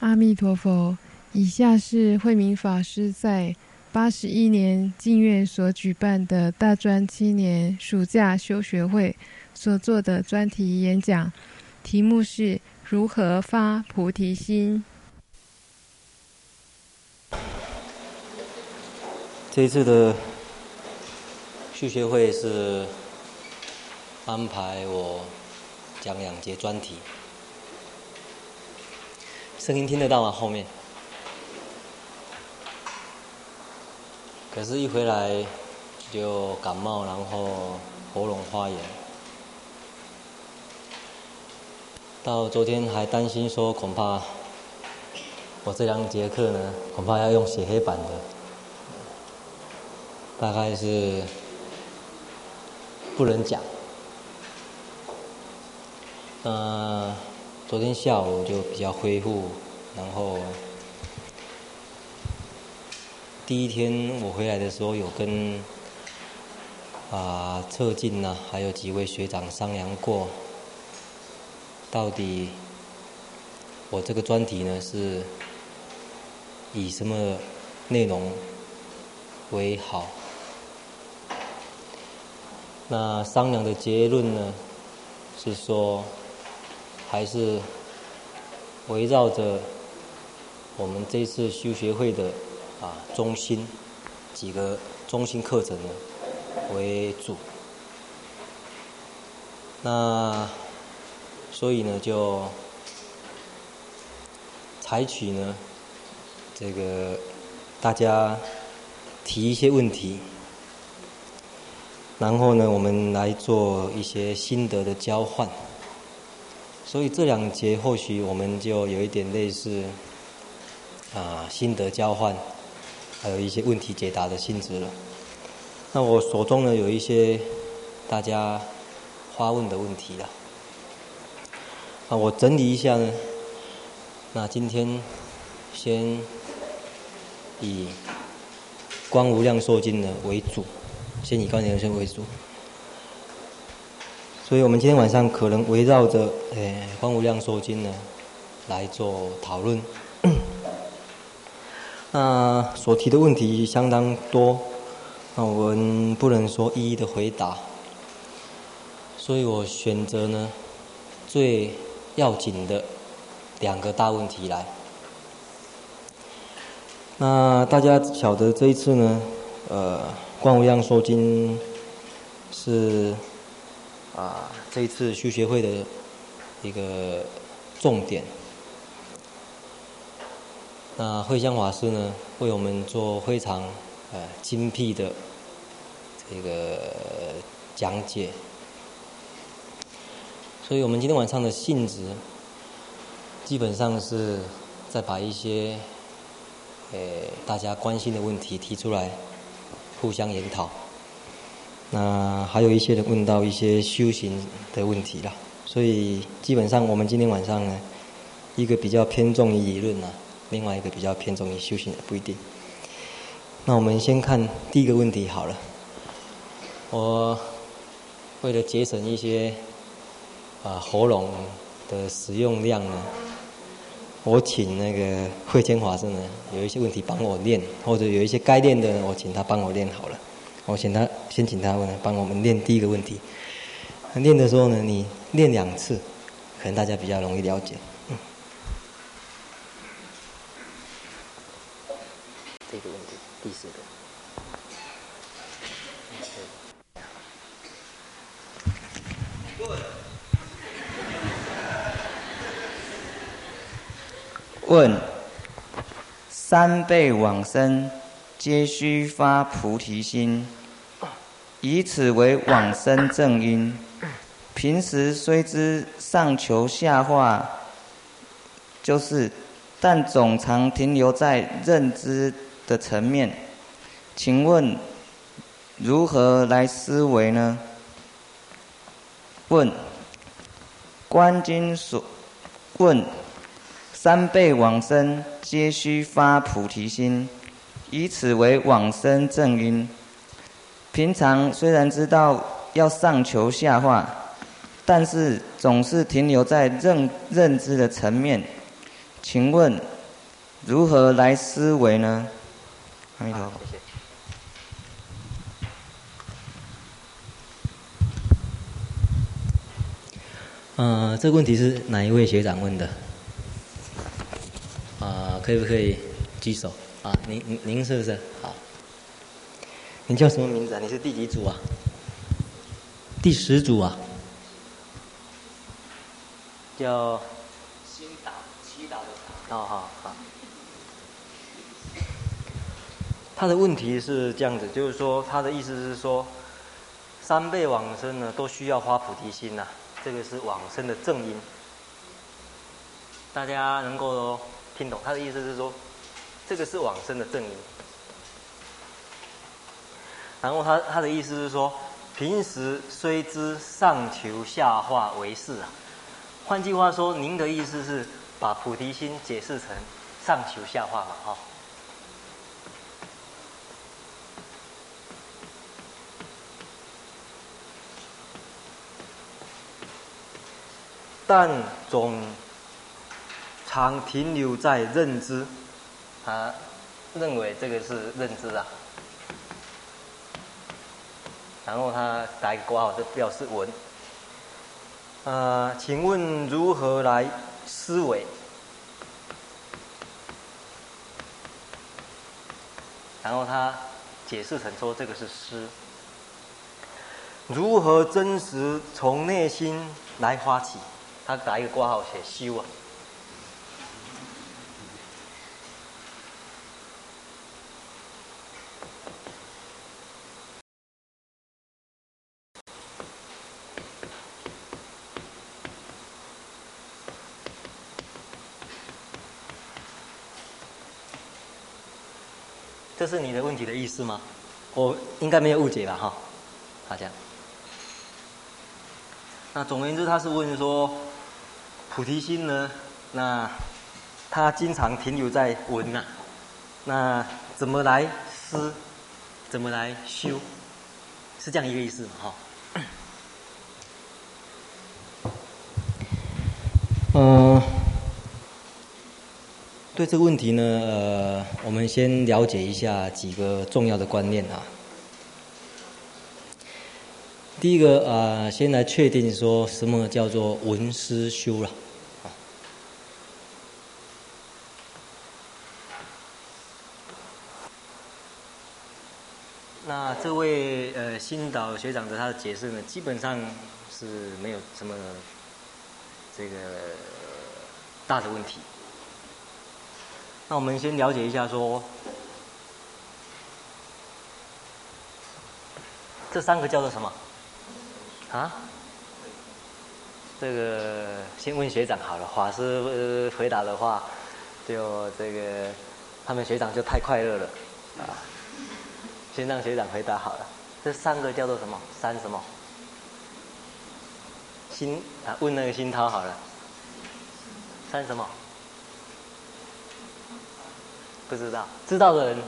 阿弥陀佛。以下是慧明法师在八十一年净月所举办的大专青年暑假修学会所做的专题演讲，题目是如何发菩提心。这一次的修学会是安排我讲两节专题，声音听得到吗？后面？可是，一回来就感冒，然后喉咙发炎。到昨天还担心说，恐怕我这两节课呢，恐怕要用写黑板的，大概是不能讲。那昨天下午就比较恢复，然后。第一天我回来的时候，有跟啊侧进呐，还有几位学长商量过，到底我这个专题呢是以什么内容为好？那商量的结论呢是说，还是围绕着我们这次修学会的。啊，中心几个中心课程呢为主，那所以呢就采取呢这个大家提一些问题，然后呢我们来做一些心得的交换，所以这两节或许我们就有一点类似啊心得交换。还有一些问题解答的性质了。那我手中呢有一些大家发问的问题了。啊，我整理一下呢。那今天先以《光无量寿经》呢为主，先以《观无量寿经》为主。所以我们今天晚上可能围绕着诶《观无量寿经》呢来做讨论。那所提的问题相当多，那我们不能说一一的回答，所以我选择呢最要紧的两个大问题来。那大家晓得这一次呢，呃，《观无量寿经》是啊这一次修学会的一个重点。那慧香法师呢，为我们做非常呃精辟的这个讲解，所以我们今天晚上的性质，基本上是在把一些呃大家关心的问题提出来，互相研讨。那还有一些人问到一些修行的问题啦，所以基本上我们今天晚上呢，一个比较偏重于理论啊。另外一个比较偏重于修行的不一定。那我们先看第一个问题好了。我为了节省一些啊喉咙的使用量呢，我请那个慧天法师呢有一些问题帮我念，或者有一些该念的我请他帮我念好了。我请他先请他来帮我们练第一个问题。练的时候呢，你练两次，可能大家比较容易了解。这个问题，第四个。问：三辈往生，皆须发菩提心，以此为往生正因。平时虽知上求下化，就是，但总常停留在认知。的层面，请问如何来思维呢？问观经所问三辈往生皆须发菩提心，以此为往生正因。平常虽然知道要上求下化，但是总是停留在认认知的层面，请问如何来思维呢？阿弥陀佛。谢谢。呃，这个问题是哪一位学长问的？啊、呃，可以不可以举手？啊，您您您是不是？好，你叫什么名字啊？你是第几组啊？第十组啊？叫新岛，祈祷的导。好好好。他的问题是这样子，就是说他的意思是说，三辈往生呢都需要发菩提心呐、啊，这个是往生的正因。大家能够听懂他的意思是说。这个是往生的正因，然后他他的意思是说，平时虽知上求下化为是啊，换句话说，您的意思是把菩提心解释成上求下化嘛？哈，但总常停留在认知。他认为这个是认知啊，然后他打一个括号，这表示文。呃，请问如何来思维？然后他解释成说这个是思。如何真实从内心来发起？他打一个括号写修啊。是你的问题的意思吗？我应该没有误解吧？哈，大家。那总而言之，他是问说，菩提心呢？那他经常停留在闻呐，那怎么来思？怎么来修？是这样一个意思嘛？哈。对这个问题呢，呃，我们先了解一下几个重要的观念啊。第一个啊、先来确定说什么叫做文思修了。那这位呃新导学长的他的解释呢，基本上是没有什么这个大的问题。那我们先了解一下，说这三个叫做什么？啊？这个先问学长好了。法师呃回答的话，就这个他们学长就太快乐了啊。先让学长回答好了。这三个叫做什么？三什么？心啊？问那个心涛好了。三什么？不知道，知道的人，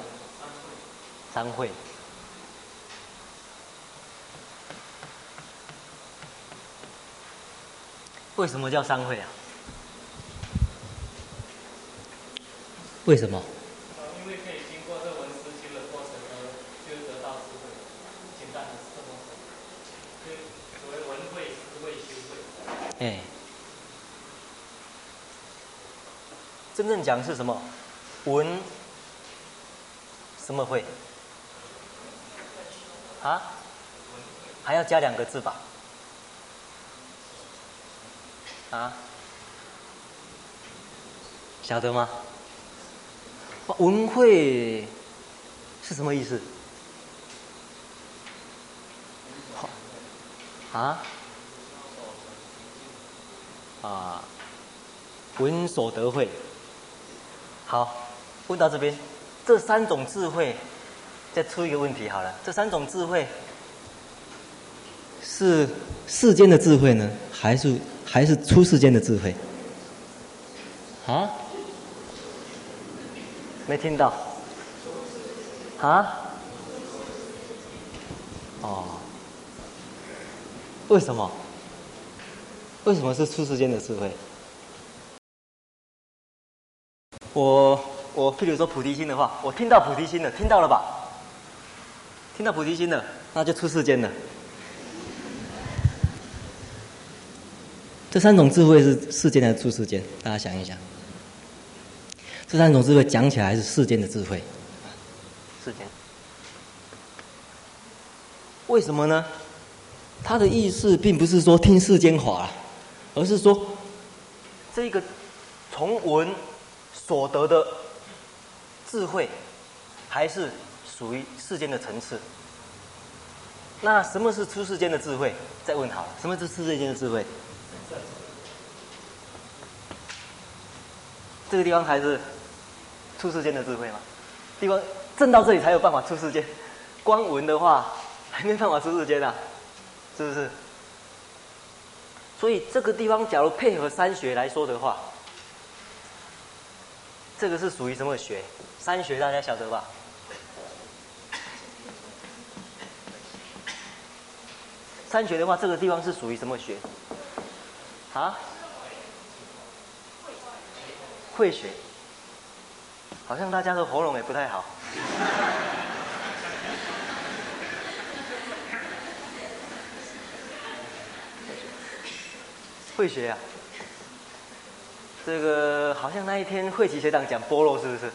商会。为什么叫商会啊？为什么？因为可以经过这文思修的过程而就得到智慧，简单的这么说。所谓文会、思会、修会。哎，真正讲是什么？文什么会？啊？还要加两个字吧？啊？晓得吗？文会是什么意思？啊？啊？文所得会。好。问到这边，这三种智慧，再出一个问题好了。这三种智慧是世间的智慧呢，还是还是出世间的智慧？啊？没听到？啊？哦。为什么？为什么是出世间的智慧？我我譬如说菩提心的话，我听到菩提心了，听到了吧？听到菩提心了，那就出世间了。这三种智慧是世间的出世间？大家想一想。这三种智慧讲起来是世间的智慧，世间。为什么呢？他的意思并不是说听世间话，而是说这个从闻所得的智慧，还是属于世间的层次。那什么是出世间的智慧？再问好了，什么是出世间的智慧？这个地方还是出世间的智慧吗？地方证到这里才有办法出世间，光闻的话还没办法出世间啊，是不是？所以这个地方假如配合三学来说的话，这个是属于什么学？三学大家晓得吧？三学的话，这个地方是属于什么学？啊？会学，好像大家的喉咙也不太好。会学呀、这个好像那一天慧琪学长讲菠萝是不是？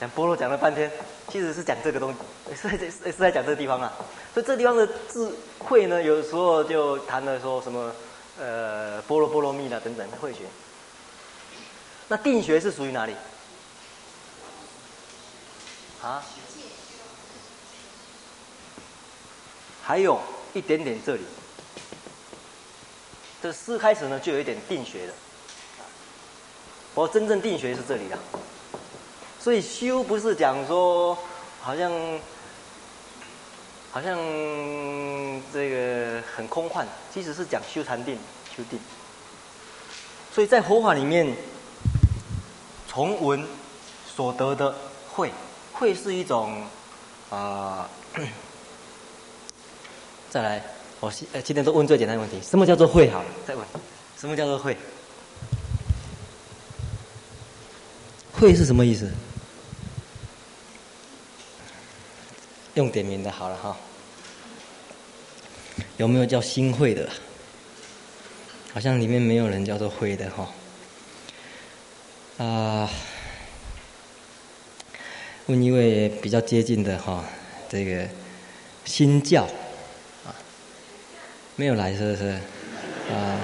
讲菠萝讲了半天，其实是讲这个东西，是在是在讲这个地方啊。所以这地方的智慧呢，有时候就谈了说什么呃般若波罗蜜啦等等的慧学。那定学是属于哪里？啊？还有一点点这里，这四开始呢就有一点定学了。我真正定学是这里的，所以修不是讲说好像好像这个很空幻，其实是讲修禅定、修定。所以在佛法里面。从闻所得的慧，慧是一种啊、呃。再来，我今今天都问最简单的问题：什么叫做慧？好，再问，什么叫做慧？会是什么意思？用点名的好了哈。有没有叫心会的？好像里面没有人叫做会的哈。啊，问一位比较接近的哈，这个新教啊，没有来是不是？啊，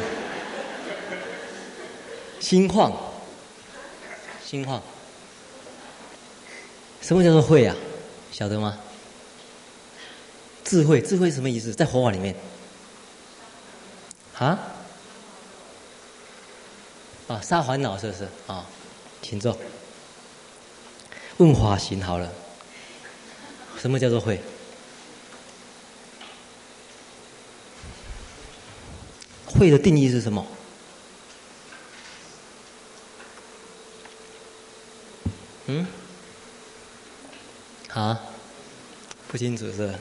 心晃，心晃，什么叫做慧啊？晓得吗？智慧，智慧什么意思？在佛法里面，啊？啊，杀烦恼是不是啊？请坐。问法行好了，什么叫做慧？慧的定义是什么？嗯？啊？不清楚是吧？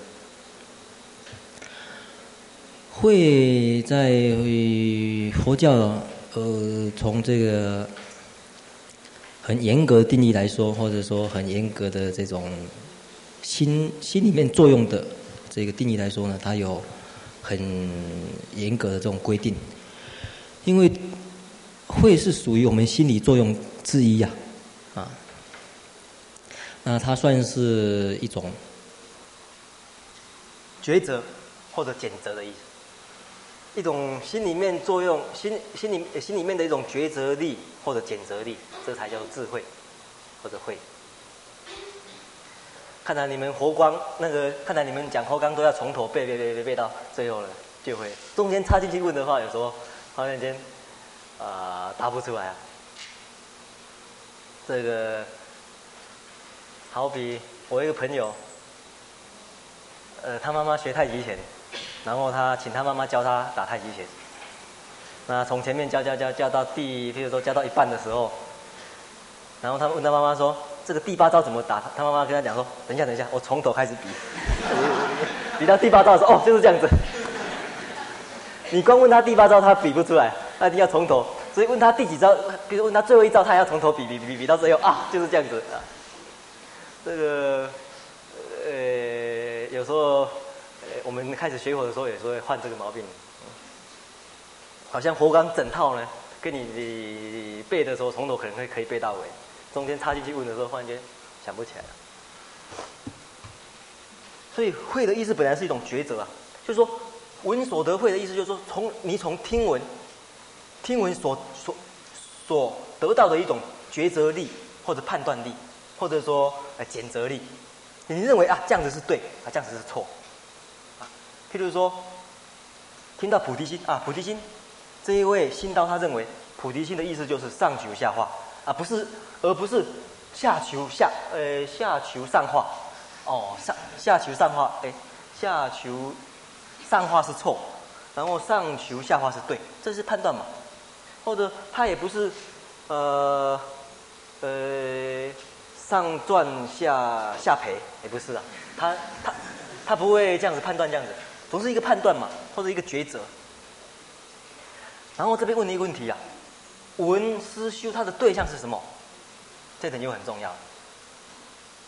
慧在佛教，呃，从这个。很严格定义来说，或者说很严格的这种心心里面作用的这个定义来说呢，它有很严格的这种规定。因为会是属于我们心理作用之一呀，那它算是一种抉择或者拣择的意思。一种心里面作用，心心里心里面的一种抉择力或者拣择力，这才叫智慧或者慧。看来你们佛光那个，看来你们讲佛光都要从头背背背背背到最后了，就会中间插进去问的话，有时候忽然间啊答不出来啊。这个好比我一个朋友，呃，他妈妈学太极拳。然后他请他妈妈教他打太极拳。那从前面教教教教到第，譬如说教到一半的时候，然后他问他妈妈说：“这个第八招怎么打？”他妈妈跟他讲说：“等一下，等一下，我从头开始比。”比到第八招的时候，哦，就是这样子。你光问他第八招，他比不出来，他一定要从头所以问他第几招，比如问他最后一招，他还要从头比比比比到最后啊，就是这样子啊。这个呃，有时候呃，我们开始学佛的时候，有时候会患这个毛病，好像佛光整套呢，跟你，你背的时候，从头可能会可以背到尾，中间插进去问的时候，忽然间想不起来了。所以会的意思本来是一种抉择啊，就是说闻所得会的意思，就是说从你从听闻，听闻所所所得到的一种抉择力或者判断力，或者说呃拣择力，你认为啊这样子是对啊这样子是错，啊，譬如说听到菩提心啊菩提心，这一位心道他认为菩提心的意思就是上求下化啊不是而不是下求下呃下求上化。哦，上下求上化，哎，下求上化是错，然后上求下化是对，这是判断嘛？或者他也不是，呃，呃，上赚下下赔，也不是啊，他他他不会这样子判断这样子，总是一个判断嘛，或者一个抉择。然后这边问你一个问题啊，文思修它的对象是什么？这点就很重要。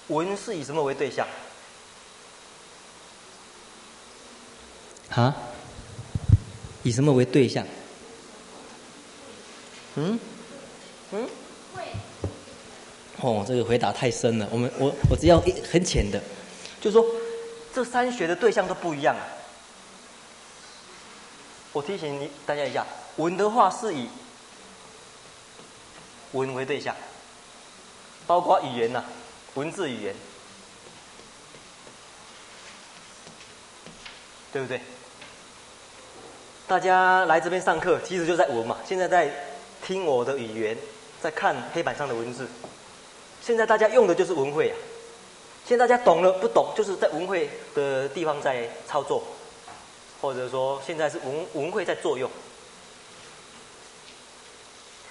文是以什么为对象？啊？以什么为对象？嗯？嗯？哦，这个回答太深了。我们我我只要一很浅的，就是说这三学的对象都不一样啊。我提醒你大家一下，文的话是以文为对象，包括语言呐、文字语言，对不对？大家来这边上课，其实就在闻嘛。现在在听我的语言，在看黑板上的文字。现在大家用的就是文慧啊。现在大家懂了不懂，就是在文慧的地方在操作，或者说现在是文文慧在作用。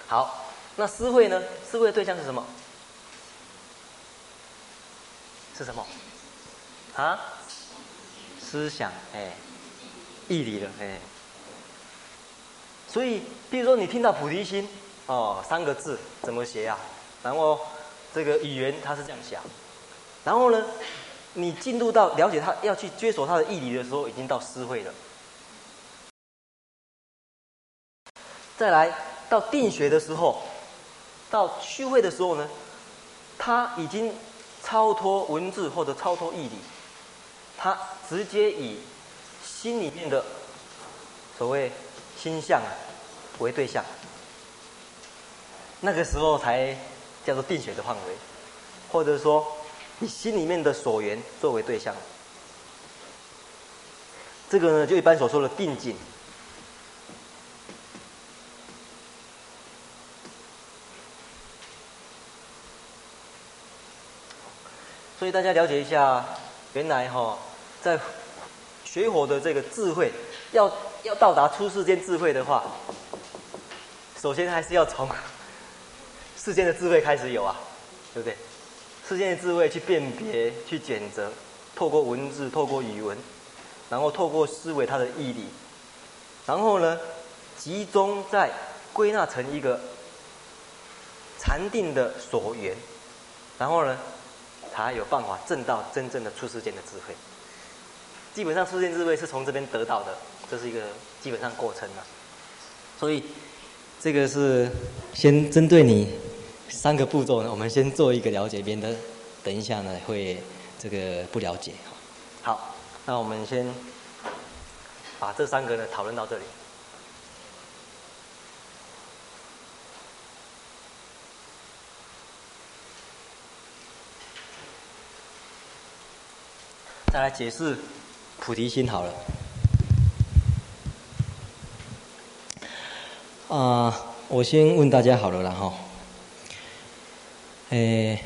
好，那思会呢？思会的对象是什么？是什么？啊？思想，哎，义理了，哎。所以，比如说你听到菩提心，哦，三个字怎么写啊？然后这个语言他是这样想，然后呢，你进入到了解他，要去追索他的义理的时候，已经到思慧了。再来到定学的时候，到趣慧的时候呢，他已经。超脱文字或者超脱义理，他直接以心里面的所谓心相啊为对象，那个时候才叫做定学的范围，或者说以心里面的所缘作为对象，这个呢就一般所说的定境。所以大家了解一下，原来哈，在学佛的这个智慧，要要到达出世间智慧的话，首先还是要从世间的智慧开始有啊，对不对？世间的智慧去辨别、去拣择，透过文字、透过语文，然后透过思维它的义理，然后呢，集中在归纳成一个禅定的所缘，然后呢，才有办法证到真正的出世间的智慧。基本上，世间智慧是从这边得到的，这是一个基本上过程了。所以，这个是先针对你三个步骤呢，我们先做一个了解，免得等一下呢会这个不了解。好，那我们先把这三个呢讨论到这里。再来解释菩提心好了。啊、我先问大家好了然后。诶，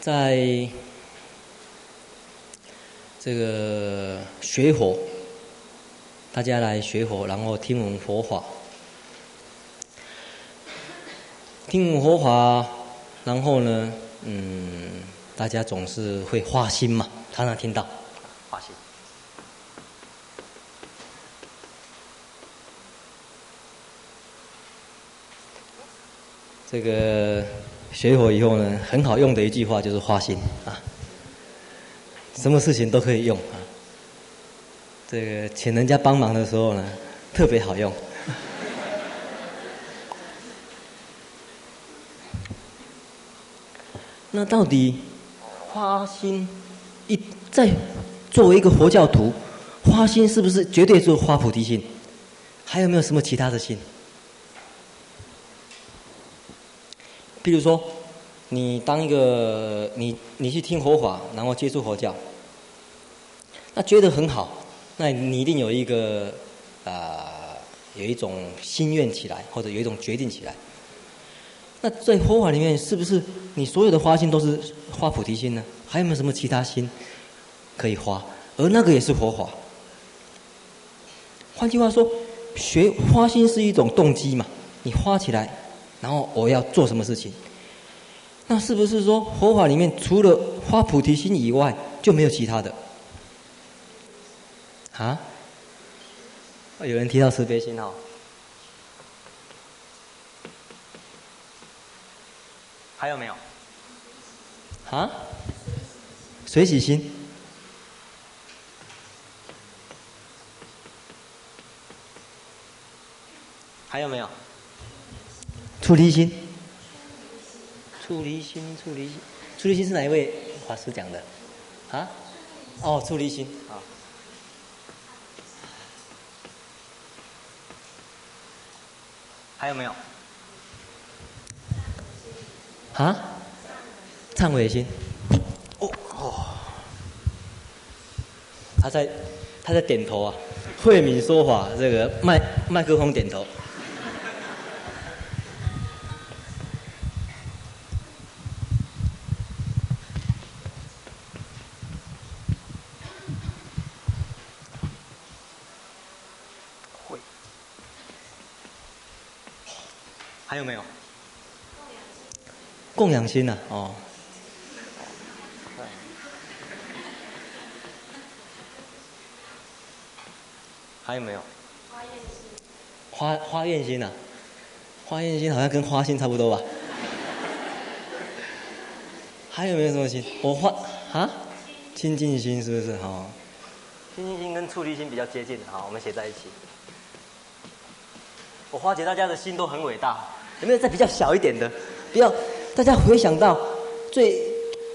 在这个学佛，大家来学佛，然后听闻佛法。听闻佛法，然后呢，嗯，大家总是会发心嘛，常常听到发心。这个学佛以后呢，很好用的一句话就是花心啊，什么事情都可以用啊。这个请人家帮忙的时候呢，特别好用。那到底花心一在作为一个佛教徒，花心是不是绝对是花菩提心？还有没有什么其他的心？比如说，你当一个你你去听佛法，然后接触佛教，那觉得很好，那你一定有一个啊、呃，有一种心愿起来，或者有一种决定起来。那在佛法里面，是不是你所有的花心都是花菩提心呢？还有没有什么其他心可以花？而那个也是佛法。换句话说，学花心是一种动机嘛？你花起来。然后我要做什么事情？那是不是说佛法里面除了发菩提心以外就没有其他的？啊？有人提到慈悲心哦？还有没有？啊？随喜心？还有没有？出离心，出离心，出离心，出离心是哪一位法师讲的？啊？哦，出离心啊。还有没有？啊？忏悔心。哦哦。他在他在点头啊，慧敏说法，这个麦麦克风点头。还有没有？供养心呢？哦。还有没有？花心花愿心呢？花愿心好像跟花心差不多吧？还有没有什么心？我花啊？清净心是不是？哦。清净心跟出离心比较接近，好，我们写在一起。我花姐大家的心都很伟大。有没有再比较小一点的？不要大家回想到最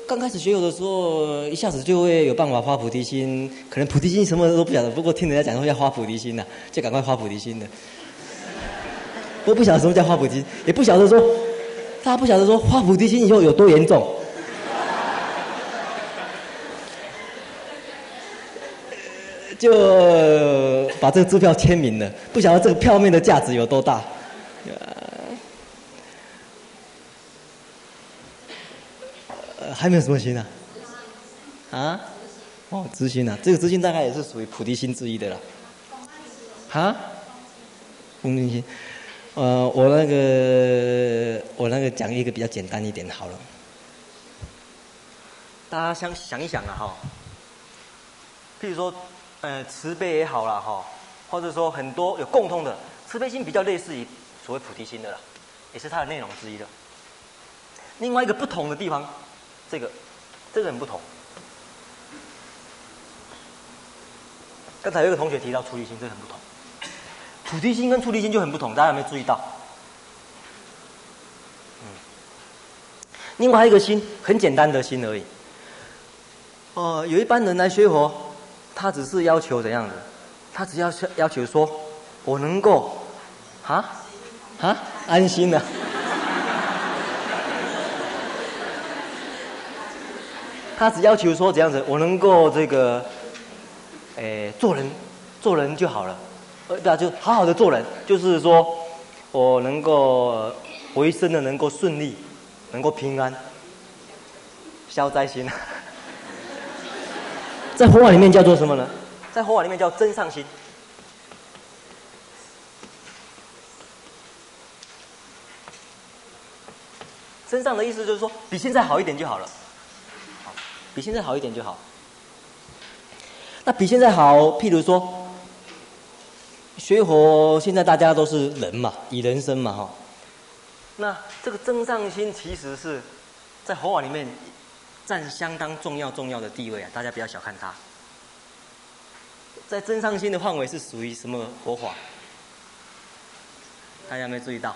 刚开始学友的时候，一下子就会有办法发菩提心。可能菩提心什么都不晓得，不过听人家讲说要发菩提心呐，就赶快发菩提心的。我不晓得什么叫发菩提心，也不晓得说大家不晓得说发菩提心以后有多严重。就把这个支票签名了，不晓得这个票面的价值有多大。还没有什么心啊？啊？哦，知心啊，这个知心大概也是属于菩提心之一的了。啊？恭敬心。呃，我那个我那个讲一个比较简单一点好了。大家想想一想啊，哈。譬如说，呃，慈悲也好了哈，或者说很多有共通的慈悲心，比较类似于所谓菩提心的了，也是它的内容之一的。另外一个不同的地方。这个，这个很不同。刚才有一个同学提到出离心，这个很不同。菩提心跟出离心就很不同，大家有没有注意到？嗯。另外一个心，很简单的心而已。哦、呃，有一般人来学佛，他只是要求怎样的？他只要要求说，我能够，啊，啊，安心的。他只要求说这样子，我能够这个，诶，做人，做人就好了，呃，那就好好的做人，就是说，我能够，我一生的能够顺利，能够平安，消灾心。在佛法里面叫做什么呢？在佛法里面叫真上心。增上的意思就是说，比现在好一点就好了。比现在好一点就好。那比现在好，譬如说，学佛现在大家都是人嘛，以人身嘛哈。那这个真上心其实是在佛法里面占相当重要重要的地位啊，大家不要小看它。在真上心的范围是属于什么佛法？大家有没有注意到？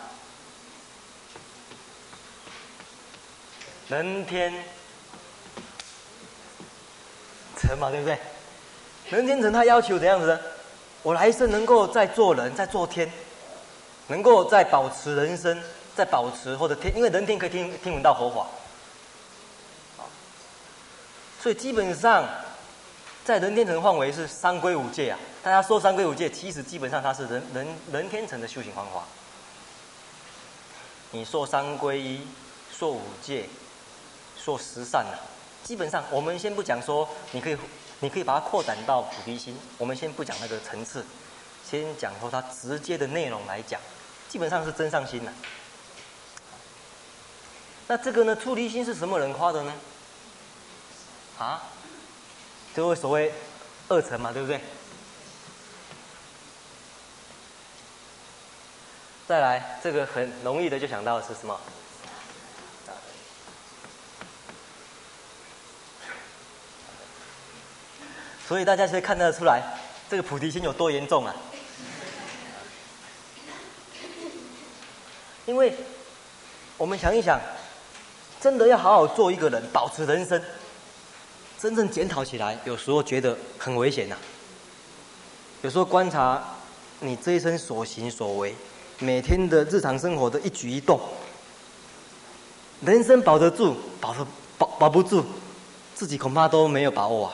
人天成嘛，对不对？人天成，他要求怎样子呢？我来生能够再做人，再做天，能够再保持人生，再保持或者天，因为人天可以听听闻到佛法，所以基本上。在人天成范围是三归五戒啊，大家说三归五戒，其实基本上它是人人人天成的修行方法。你说三归一，说五戒，说十善啊，基本上我们先不讲说，你可以你可以把它扩展到菩提心，我们先不讲那个层次，先讲说它直接的内容来讲，基本上是真上心呐。那这个呢，出离心是什么人夸的呢？啊？就会所谓二乘嘛，对不对？再来，这个很容易的就想到是什么？所以大家可以看得出来，这个菩提心有多严重啊！因为我们想一想，真的要好好做一个人，保持人生。真正检讨起来，有时候觉得很危险呐。有时候观察你这一生所行所为，每天的日常生活的一举一动，人生保得住，保得保保不住，自己恐怕都没有把握啊。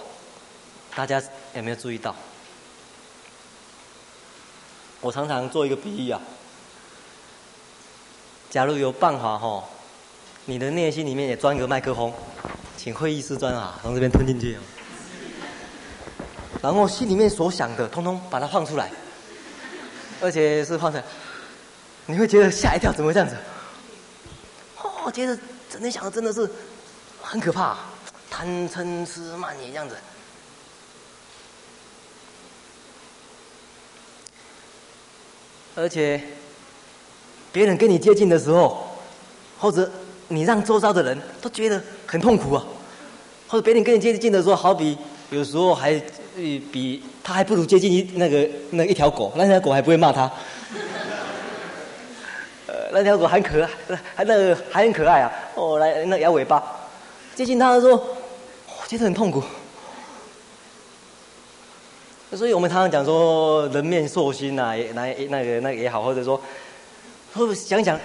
大家有没有注意到？我常常做一个比喻啊。假如有办法吼，你的内心里面也装一个麦克风。请会议室专啊，从这边吞进去，然后心里面所想的，通通把它放出来，而且是放出来，你会觉得吓一跳，怎么会这样子？哦，觉得整天想的真的是很可怕，贪嗔痴慢疑这样子，而且别人跟你接近的时候，或者。你让周遭的人都觉得很痛苦啊，或者别人跟你接近的时候，好比有时候还比他还不如接近一那个那一条狗，那条狗还不会骂他，呃，那条狗很可爱，还那个还很可爱啊，哦，来那摇尾巴，接近他的时候，我觉得很痛苦。所以我们常常讲说人面兽心呐，也那那个那个也好，或者说，或者想想。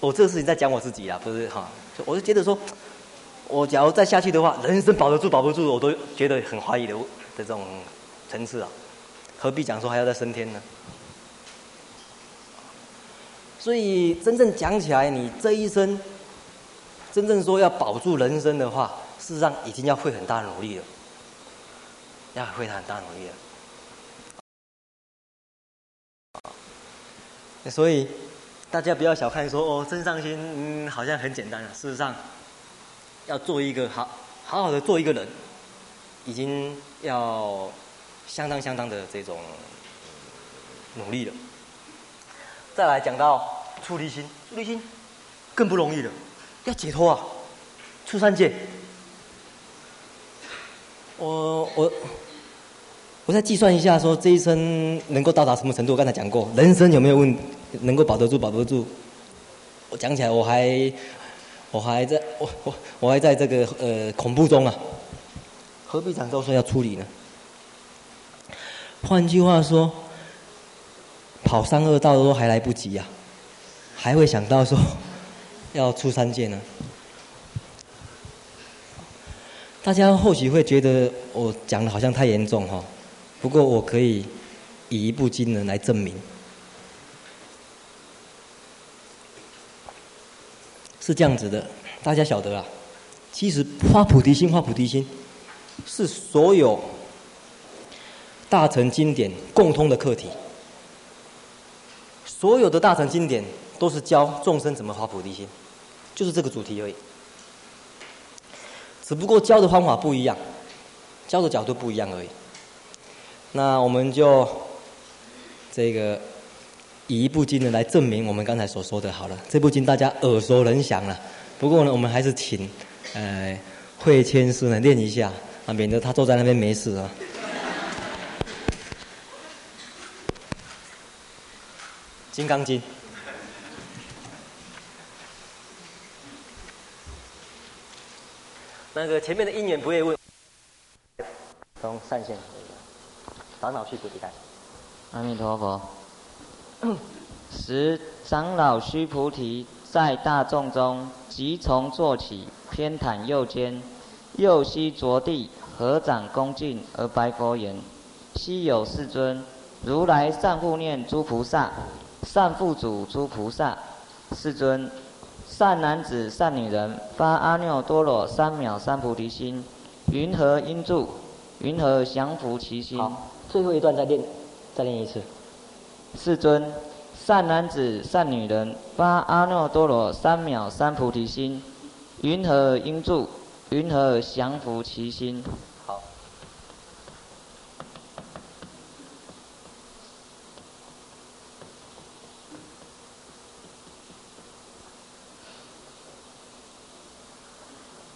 我这个事情在讲我自己啊，不是哈，我就觉得说，我假如再下去的话，人生保得住保不住，我都觉得很怀疑的这种层次啊，何必讲说还要再升天呢？所以真正讲起来，你这一生真正说要保住人生的话，事实上已经要费很大的努力了，要会很大努力的，所以。大家不要小看说哦，真上心，嗯，好像很简单啊。事实上，要做一个好好好的做一个人，已经要相当相当的这种努力了。再来讲到出离心，出离心更不容易了，要解脱啊，出三界。我我我再计算一下，说这一生能够到达什么程度？我刚才讲过，人生有没有问？能够保得住，保得住。我讲起来，我还，我还在，我我我还在这个呃恐怖中啊。何必讲到说要处理呢？换句话说，跑三恶道都还来不及呀、啊，还会想到说要出三界呢？大家或许会觉得我讲的好像太严重哈，不过我可以以一部经文来证明。是这样子的，大家晓得啊。其实发菩提心，发菩提心，是所有大乘经典共通的课题。所有的大乘经典都是教众生怎么发菩提心，就是这个主题而已。只不过教的方法不一样，教的角度不一样而已。那我们就这个以一部经呢来证明我们刚才所说的。好了，这部经大家耳熟能详了。不过呢，我们还是请呃慧谦师呢念一下啊，免得他坐在那边没事啊。《金刚经》。那个前面的因缘不会问，从善现长老须菩提开。阿弥陀佛。十长老须菩提在大众中，即从坐起，偏袒右肩，右膝着地，合掌恭敬而白佛言：“昔有世尊，如来善护念诸菩萨，善护主诸菩萨。世尊。”善男子、善女人发阿耨多罗三藐三菩提心，云何应住？云何降伏其心？好，最后一段再念，再念一次。世尊，善男子、善女人发阿耨多罗三藐三菩提心，云何应住？云何降伏其心？好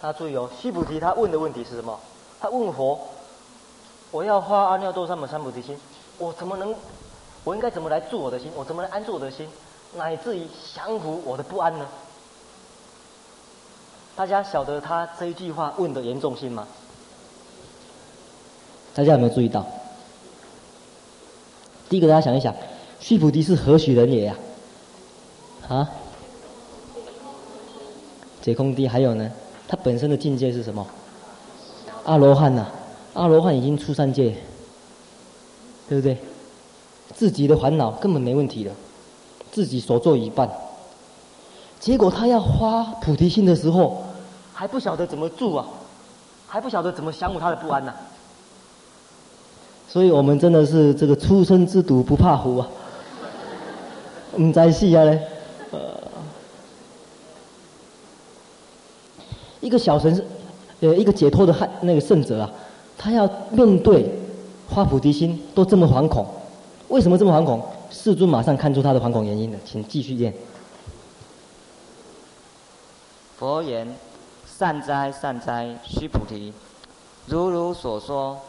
大家注意哦，须菩提他问的问题是什么？他问佛：“我要发阿耨多三藐三菩提心，我怎么能？我应该怎么来住我的心？我怎么来安住我的心，乃至于降伏我的不安呢？”大家晓得他这一句话问的严重性吗？大家有没有注意到？第一个，大家想一想，须菩提是何许人也呀？啊？解空地，还有呢？他本身的境界是什么？阿罗汉呐，阿罗汉已经出三界，对不对？自己的烦恼根本没问题了，自己所做一半。结果他要发菩提心的时候，还不晓得怎么住啊，还不晓得怎么降伏他的不安呐、所以我们真的是这个初生之犊不怕虎啊，唔知死啊嘞。呃一个小乘，呃，一个解脱的汉那个圣者啊，他要面对花菩提心都这么惶恐，为什么这么惶恐？世尊马上看出他的惶恐原因了，请继续念。佛言：善哉善哉，须菩提，如汝所说，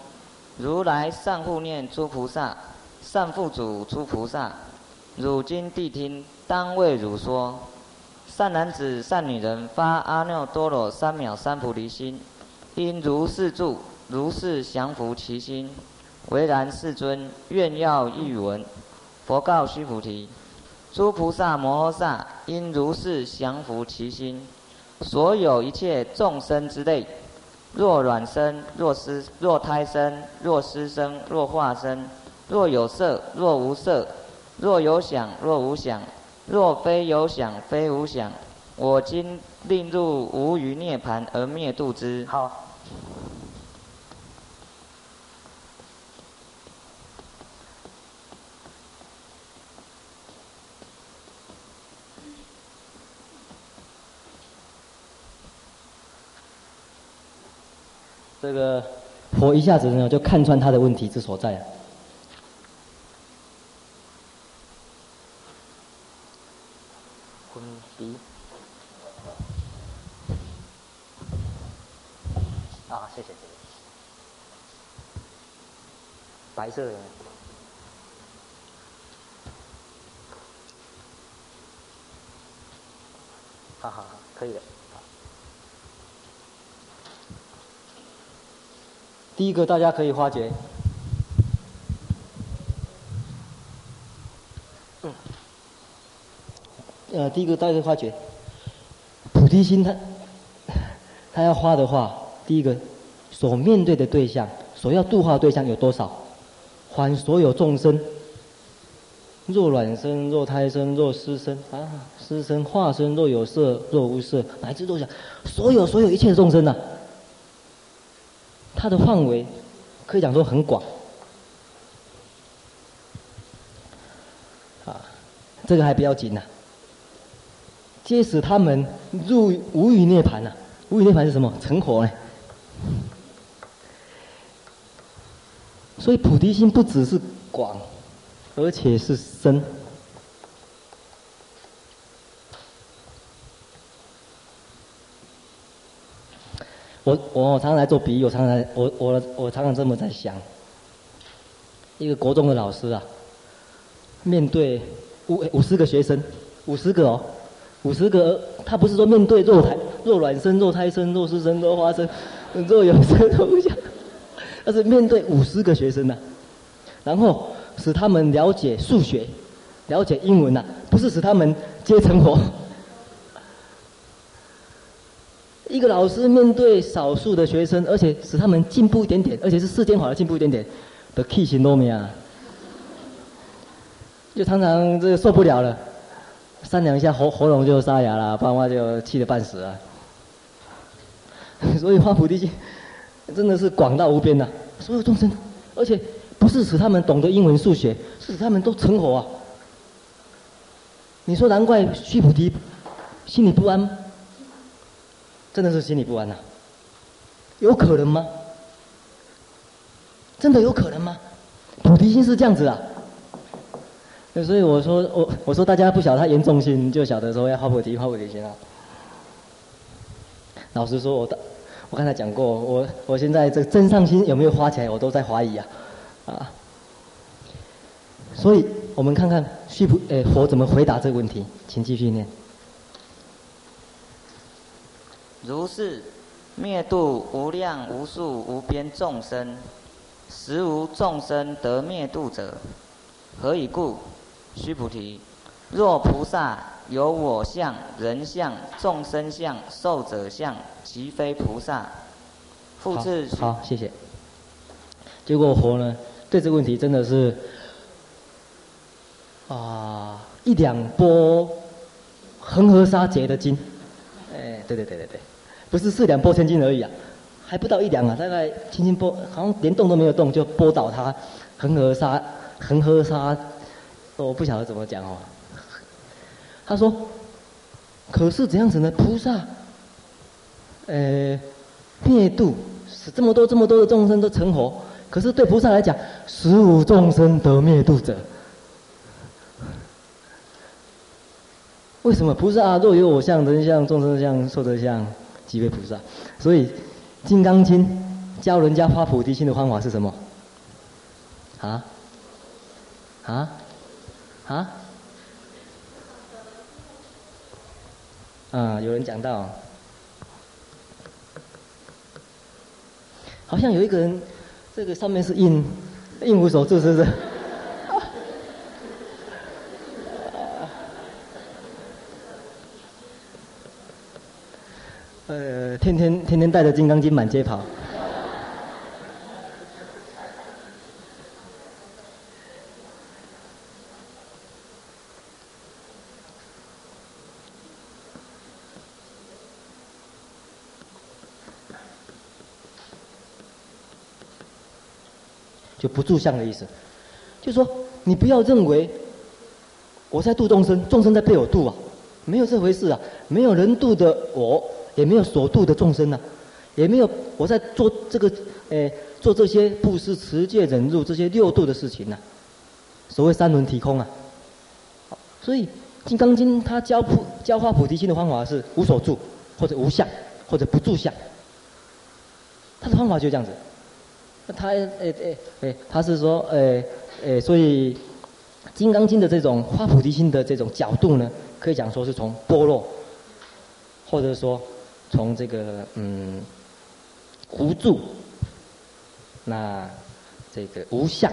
如来善护念诸菩萨，善付嘱诸菩萨，汝今谛听，当为汝说。善男子、善女人发阿耨多罗三藐三菩提心，应如是住，如是降伏其心。唯然，世尊，愿要一闻。佛告须菩提：诸菩萨摩诃萨应如是降伏其心。所有一切众生之类，若卵生，若湿，若胎生，若湿生，若化生，若有色，若无色，若有想，若无想。若非有想，非无想，我今令入无余涅槃而灭度之。好。这个佛一下子呢就看穿他的问题之所在了。白色的，好好好，可以的。第一个，大家可以发觉，嗯，呃，第一个大家可以发觉，菩提心他，他要发的话，第一个所面对的对象，所要度化的对象有多少？还所有众生，若卵生，若胎生，若湿生啊，湿生化生，若有色，若无色，乃至若想所有所有一切众生啊，它的范围可以讲说很广啊，这个还不要紧呐，皆使他们入无余涅槃呐，无余涅槃是什么？成佛呢？所以菩提心不只是广，而且是深。我我常常来做比喻，我常常我我我常常这么在想，一个国中的老师啊，面对五五十个学生，五十个哦，五十个，他不是说面对肉胎肉卵生、肉胎生、若湿生、肉花生、肉有生都不讲，而是面对五十个学生呐、啊，然后使他们了解数学，了解英文呐、啊，不是使他们皆成佛。一个老师面对少数的学生，而且使他们进步一点点，而且是世间法的进步一点点的气型都没啊，就常常这个受不了了，三两下喉喉咙就沙哑了，爸妈就气得半死啊。所以发菩提心真的是广大无边呐，所有众生，而且不是使他们懂得英文数学，是使他们都成佛啊。你说难怪须菩提心里不安。真的是心里不安呐、有可能吗？真的有可能吗？菩提心是这样子啊，所以我说我我说大家不晓得它严重性，就晓得说要发菩提发菩提心啊。老实说，我我刚才讲过，我我现在这真上心有没有发起来，我都在怀疑啊，啊。所以我们看看须菩诶佛怎么回答这个问题，请继续念。如是灭度无量无数无边众生，实无众生得灭度者。何以故？须菩提，若菩萨有我相、人相、众生相、寿者相，即非菩萨。复次，好，谢谢。结果佛呢，对这个问题真的是啊，一两波恒河沙劫的经。哎，对对对对对。不是四两拨千斤而已啊，还不到一两啊，大概轻轻拨，好像连动都没有动就拨倒他，恒河沙，恒河沙，我不晓得怎么讲哦。他说，可是怎样子呢？菩萨，呃，灭度使这么多这么多的众生都成佛，可是对菩萨来讲，十无众生得灭度者。为什么菩萨、啊、若有我相、人相、众生相、寿者相？几位菩萨，所以《金刚经》教人家发菩提心的方法是什么？啊？啊？啊？啊？有人讲到，好像有一个人，这个上面是印印无所住，是不是？呃，天天天天带着《金刚经》满街跑，就不住相的意思，就说你不要认为我在度众生，众生在被我度啊，没有这回事啊，没有人度的我。也没有所度的众生呢、啊，也没有我在做这个，诶，做这些布施、持戒、忍辱这些六度的事情呢、啊。所谓三轮体空啊。所以《金刚经》它教普教化菩提心的方法是无所住，或者无相，或者不住相。他的方法就这样子。那他诶诶诶，他是说诶诶，所以《金刚经》的这种化菩提心的这种角度呢，可以讲说是从般若，或者说。从这个嗯无住，那这个无相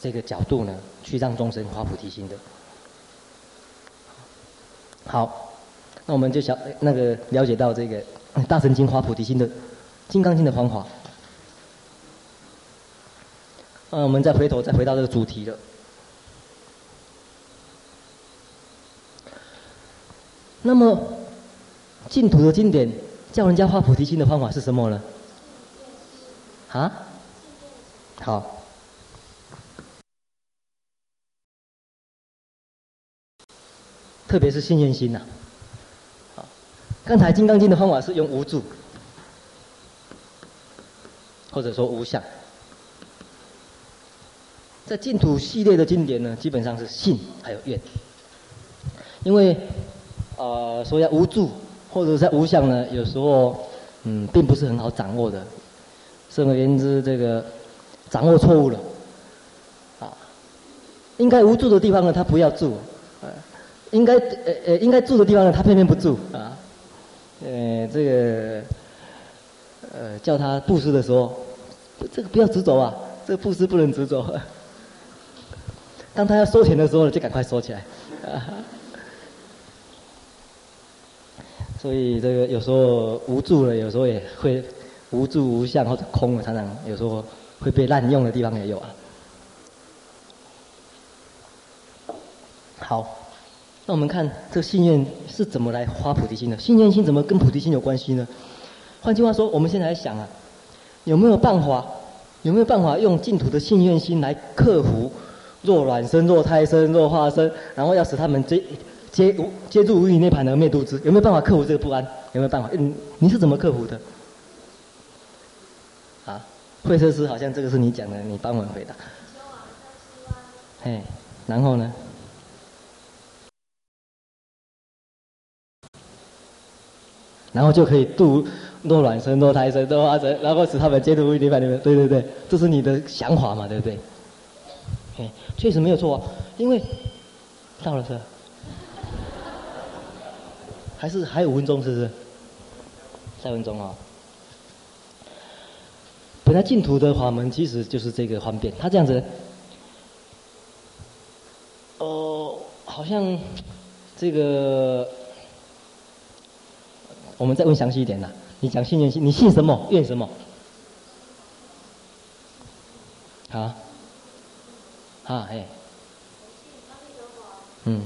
这个角度呢，去让众生发菩提心的。好，那我们就想那个了解到这个大乘经发菩提心的金刚经的方法。那我们再回头再回到这个主题了。那么。净土的经典教人家发菩提心的方法是什么呢？啊？好。特别是信愿心呐。好，刚才《金刚经》的方法是用无住，或者说无相。在净土系列的经典呢，基本上是信还有愿。因为，呃，说要无住。或者在无相呢，有时候嗯，并不是很好掌握的。总而言之，这个掌握错误了，啊，应该无住的地方呢，他不要住，应该呃呃应该住的地方呢，他偏偏不住，啊，呃，这个呃叫他布施的时候，这个不要执着啊，这个布施不能执着。当他要收钱的时候呢，就赶快收起来，所以这个有时候无助了，有时候也会。无助无相或者空了，常常有时候会被滥用的地方也有啊。好，那我们看这个信念是怎么来发菩提心的？信念心怎么跟菩提心有关系呢？换句话说，我们现在来想啊，有没有办法？有没有办法用净土的信愿心来克服若卵生、若胎生、若化生，然后要使他们这接接住无余涅盘的灭度之？有没有办法克服这个不安？有没有办法？嗯，你是怎么克服的？啊，会设施好像这个是你讲的，你帮我回答。哎，然后呢？然后就可以度若卵生、若胎生、若化生，然后使他们接住无余涅盘。你们对对对，这是你的想法嘛？对不对？哎，确实没有错，因为到了这，还是还有五分钟，是不是？三分钟啊。本来净土的法门其实就是这个方便，他这样子，哦、呃，好像这个，我们再问详细一点呐。你讲信愿心，你信什么？愿什么？啊？啊，哎。嗯。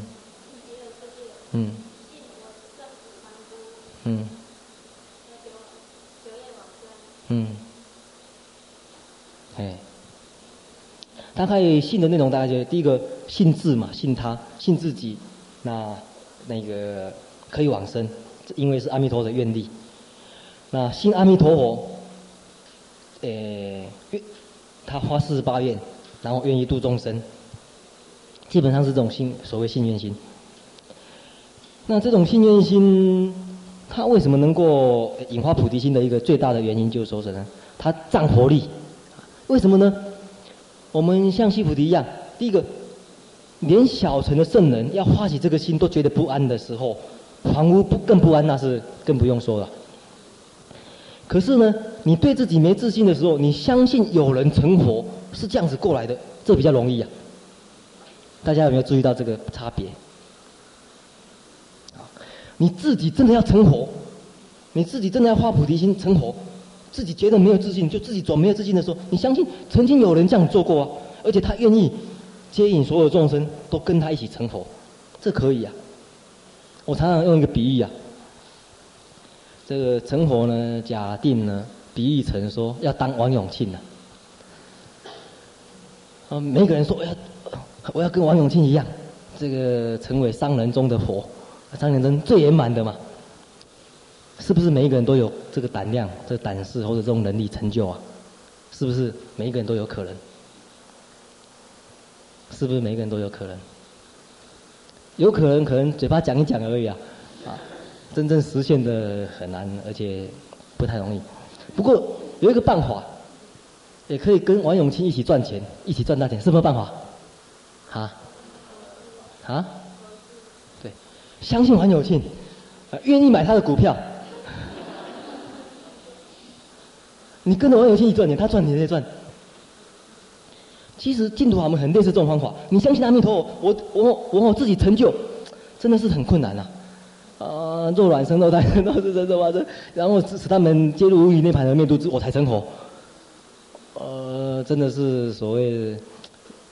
嗯。嗯。嗯。哎，大概信的内容大概就是第一个信自嘛，信他，信自己，那那个可以往生，因为是阿弥陀佛的愿力。那信阿弥陀佛，诶，他发四十八愿，然后愿意度众生，基本上是这种信，所谓信愿心。那这种信愿心，他为什么能够引发菩提心的一个最大的原因，就是说什么？它仗佛力。为什么呢？我们像西菩提一样，第一个，连小乘的圣人要发起这个心都觉得不安的时候，房屋不更不安，那是更不用说了。可是呢，你对自己没自信的时候，你相信有人成佛是这样子过来的，这比较容易啊。大家有没有注意到这个差别？你自己真的要成佛，你自己真的要发菩提心成佛。自己觉得没有自信，就自己走没有自信的时候，你相信曾经有人这样做过啊，而且他愿意接引所有众生都跟他一起成佛，这可以啊。我常常用一个比喻啊，这个成佛呢，假定呢，比喻成说要当王永庆啊，啊，每个人说我要我要跟王永庆一样，这个成为商人中的佛，商人中最圆满的嘛。是不是每一个人都有这个胆量、这个胆识或者这种能力成就啊？是不是每一个人都有可能？是不是每一个人都有可能？有可能，可能嘴巴讲一讲而已啊！啊，真正实现的很难，而且不太容易。不过有一个办法，也可以跟王永庆一起赚钱，一起赚大钱，是不是办法？啊？啊？相信王永庆，啊，愿意买他的股票。你跟着王永庆一起赚钱，他赚你也赚。其实净土法门很类似这种方法。你相信阿弥陀佛，我我我我自己成就，真的是很困难呐。啊，若卵生，若胎生，若是生，若化生，然后使他们接入无余涅槃而灭度之，我才成佛。呃，真的是所谓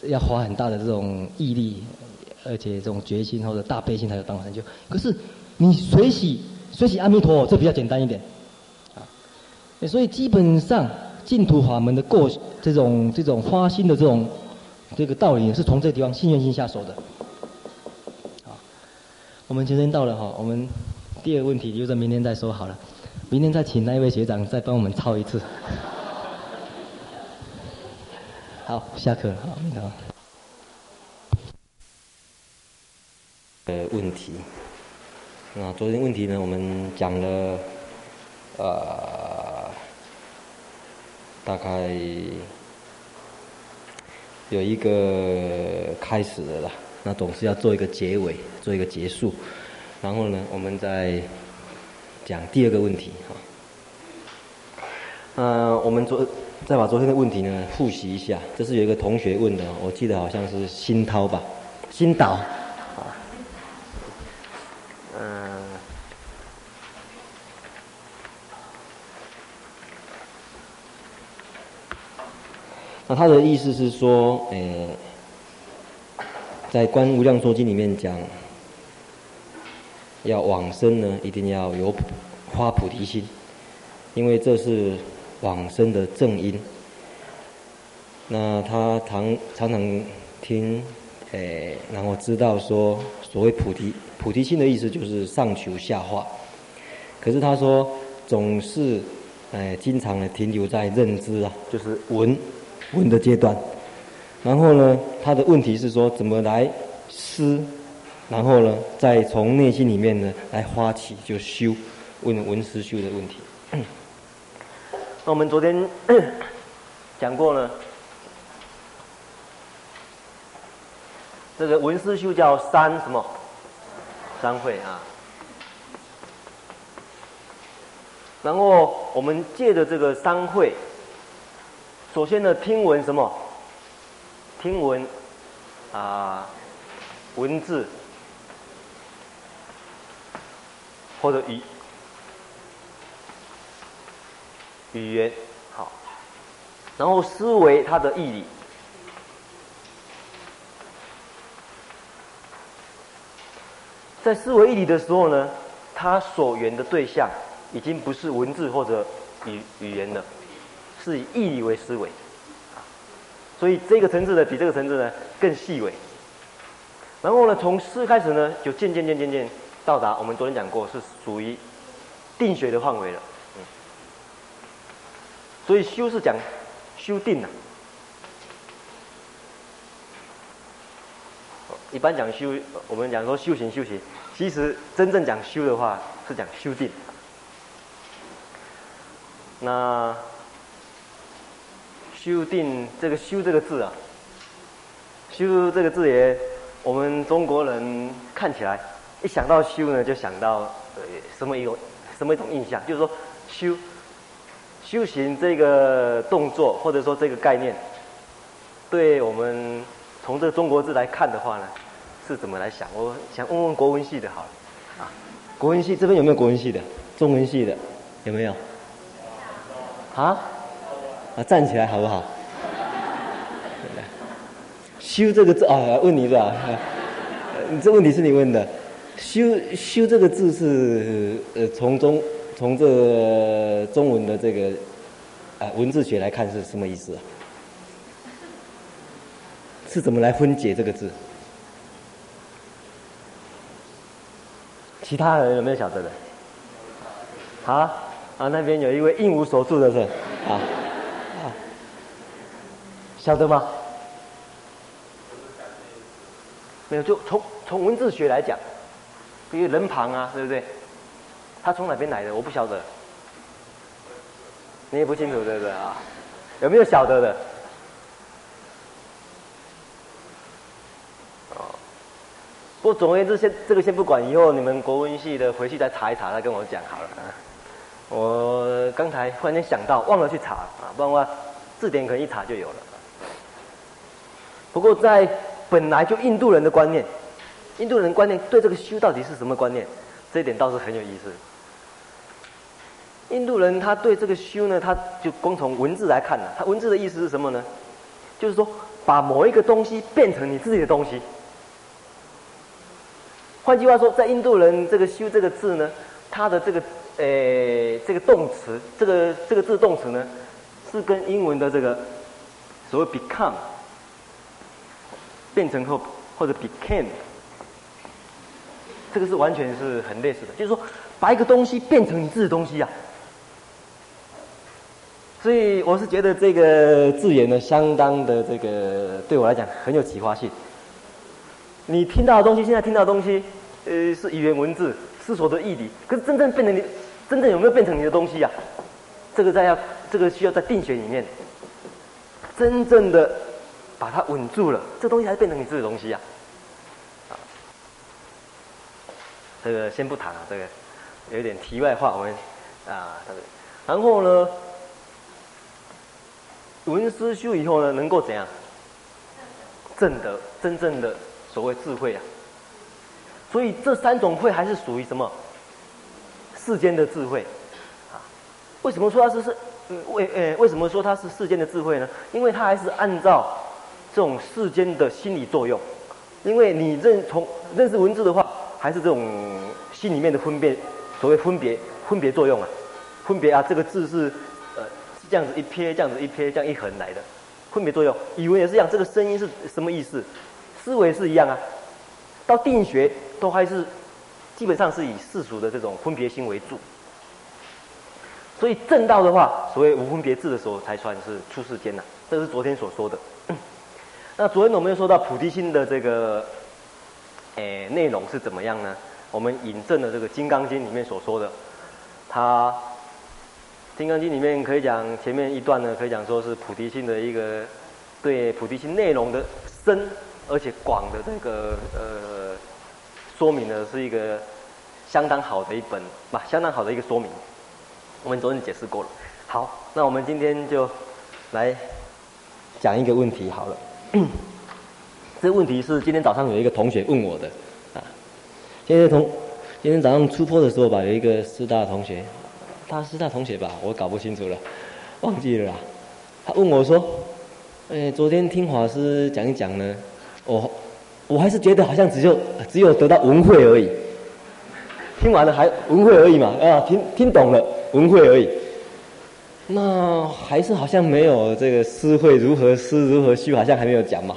要花很大的这种毅力，而且这种决心或者大悲心才有当然就。可是你随喜随喜阿弥陀佛，这比较简单一点啊。所以基本上净土法门的过这种这种发心的这种这个道理，是从这个地方信愿心下手的。好，我们今天到了哈，我们第二个问题留着明天再说好了，明天再请那一位学长再帮我们抄一次。好，下课了，好。呃，问题，那昨天问题呢，我们讲了。呃，大概有一个开始的啦，那总是要做一个结尾，做一个结束，然后呢，我们再讲第二个问题哈。呃，我们昨再把昨天的问题呢复习一下，这是有一个同学问的，我记得好像是新涛吧，新岛。那他的意思是说，诶、在《观无量寿经》里面讲，要往生呢，一定要有发菩提心，因为这是往生的正因。那他常常常听，诶、然后知道说，所谓菩提菩提心的意思就是上求下化。可是他说，总是，诶、经常的停留在认知啊，就是闻。闻的阶段，然后呢，他的问题是说怎么来思，然后呢，再从内心里面呢来发起就修，问文思修的问题。那我们昨天 讲过了，这个文思修叫三什么？三会啊。然后我们借着这个三会。首先呢，听闻什么？听闻啊，文字或者语语言，好。然后思维它的义理，在思维义理的时候呢，它所缘的对象已经不是文字或者语语言了。是以义理为思维，所以这个层次呢，比这个层次呢更细微。然后呢，从思开始呢，就渐渐渐渐渐到达我们昨天讲过，是属于定学的范围了。嗯，所以修是讲修定的。一般讲修，我们讲说修行修行，其实真正讲修的话是讲修定。那。修定这个修这个字啊，修这个字也，我们中国人看起来一想到修呢，就想到呃什么一种什么一种印象，就是说修修行这个动作或者说这个概念，对我们从这个中国字来看的话呢，是怎么来想？我想问问国文系的好了啊，国文系这边有没有国文系的？中文系的有没有？啊？啊，站起来好不好？修这个字啊，问你是吧？你这问题是你问的。修修这个字是呃，从中从这中文的这个啊文字学来看是什么意思啊？是怎么来分解这个字？其他人有没有晓得的？好啊，那边有一位应无所住的是啊。晓得吗？没有，就从从文字学来讲，比如人旁啊，对不对？他从哪边来的？我不晓得，你也不清楚，对不对啊？有没有晓得的？哦，不过总而言之，先这个先不管，以后你们国文系的回去再查一查，再跟我讲好了。我刚才忽然间想到，忘了去查啊，不然的话字典可能一查就有了。不过，在本来就印度人的观念，印度人观念对这个修到底是什么观念？这一点倒是很有意思。印度人他对这个修呢，他就光从文字来看呢，他文字的意思是什么呢？就是说，把某一个东西变成你自己的东西。换句话说，在印度人这个修这个字呢，它的这个诶这个动词，这个这个字动词呢，是跟英文的这个所谓 become。变成后或者 became，这个是完全是很类似的，就是说把一个东西变成你自己的东西啊。所以我是觉得这个字眼呢，相当的这个对我来讲很有启发性。你听到的东西，现在听到的东西，呃，是语言文字思索的义理，可是真正变成你真正有没有变成你的东西啊？这个在要，这个需要在定学里面，真正的把它稳住了，这东西还是变成你自己的东西啊。啊，这个先不谈啊，这个有点题外话，我们啊，然后呢，闻思修以后呢，能够怎样？证得真正的所谓智慧啊。所以这三种慧还是属于什么？世间的智慧，啊，为什么说它是是，为呃为什么说它是世间的智慧呢？因为它还是按照这种世间的心理作用，因为你认从认识文字的话，还是这种心里面的分辨，所谓分别分别作用啊，分别啊，这个字是呃是这样子一撇，这样子一撇，这样一横来的，分别作用，语文也是一样，这个声音是什么意思？思维是一样啊，到定学都还是。基本上是以世俗的这种分别心为主，所以正道的话，所谓无分别智的时候，才算是出世间呐。这是昨天所说的。那昨天我们又说到菩提心的这个，诶，内容是怎么样呢？我们引证了这个《金刚经》里面所说的，它《金刚经》里面可以讲前面一段呢，可以讲说是菩提心的一个对菩提心内容的深而且广的这个呃。说明的是一个相当好的一本，吧，相当好的一个说明。我们昨天解释过了。好，那我们今天就来讲一个问题好了。这问题是今天早上有一个同学问我的啊。今天同今天早上出坡的时候吧，有一个师大同学，他师大同学吧，我搞不清楚了，忘记了啦。他问我说：“哎，昨天听法师讲一讲呢，我。”我还是觉得好像只有只有得到闻慧而已，听完了还闻慧而已嘛啊，听听懂了闻慧而已，那还是好像没有这个诗会如何诗如何修，好像还没有讲嘛。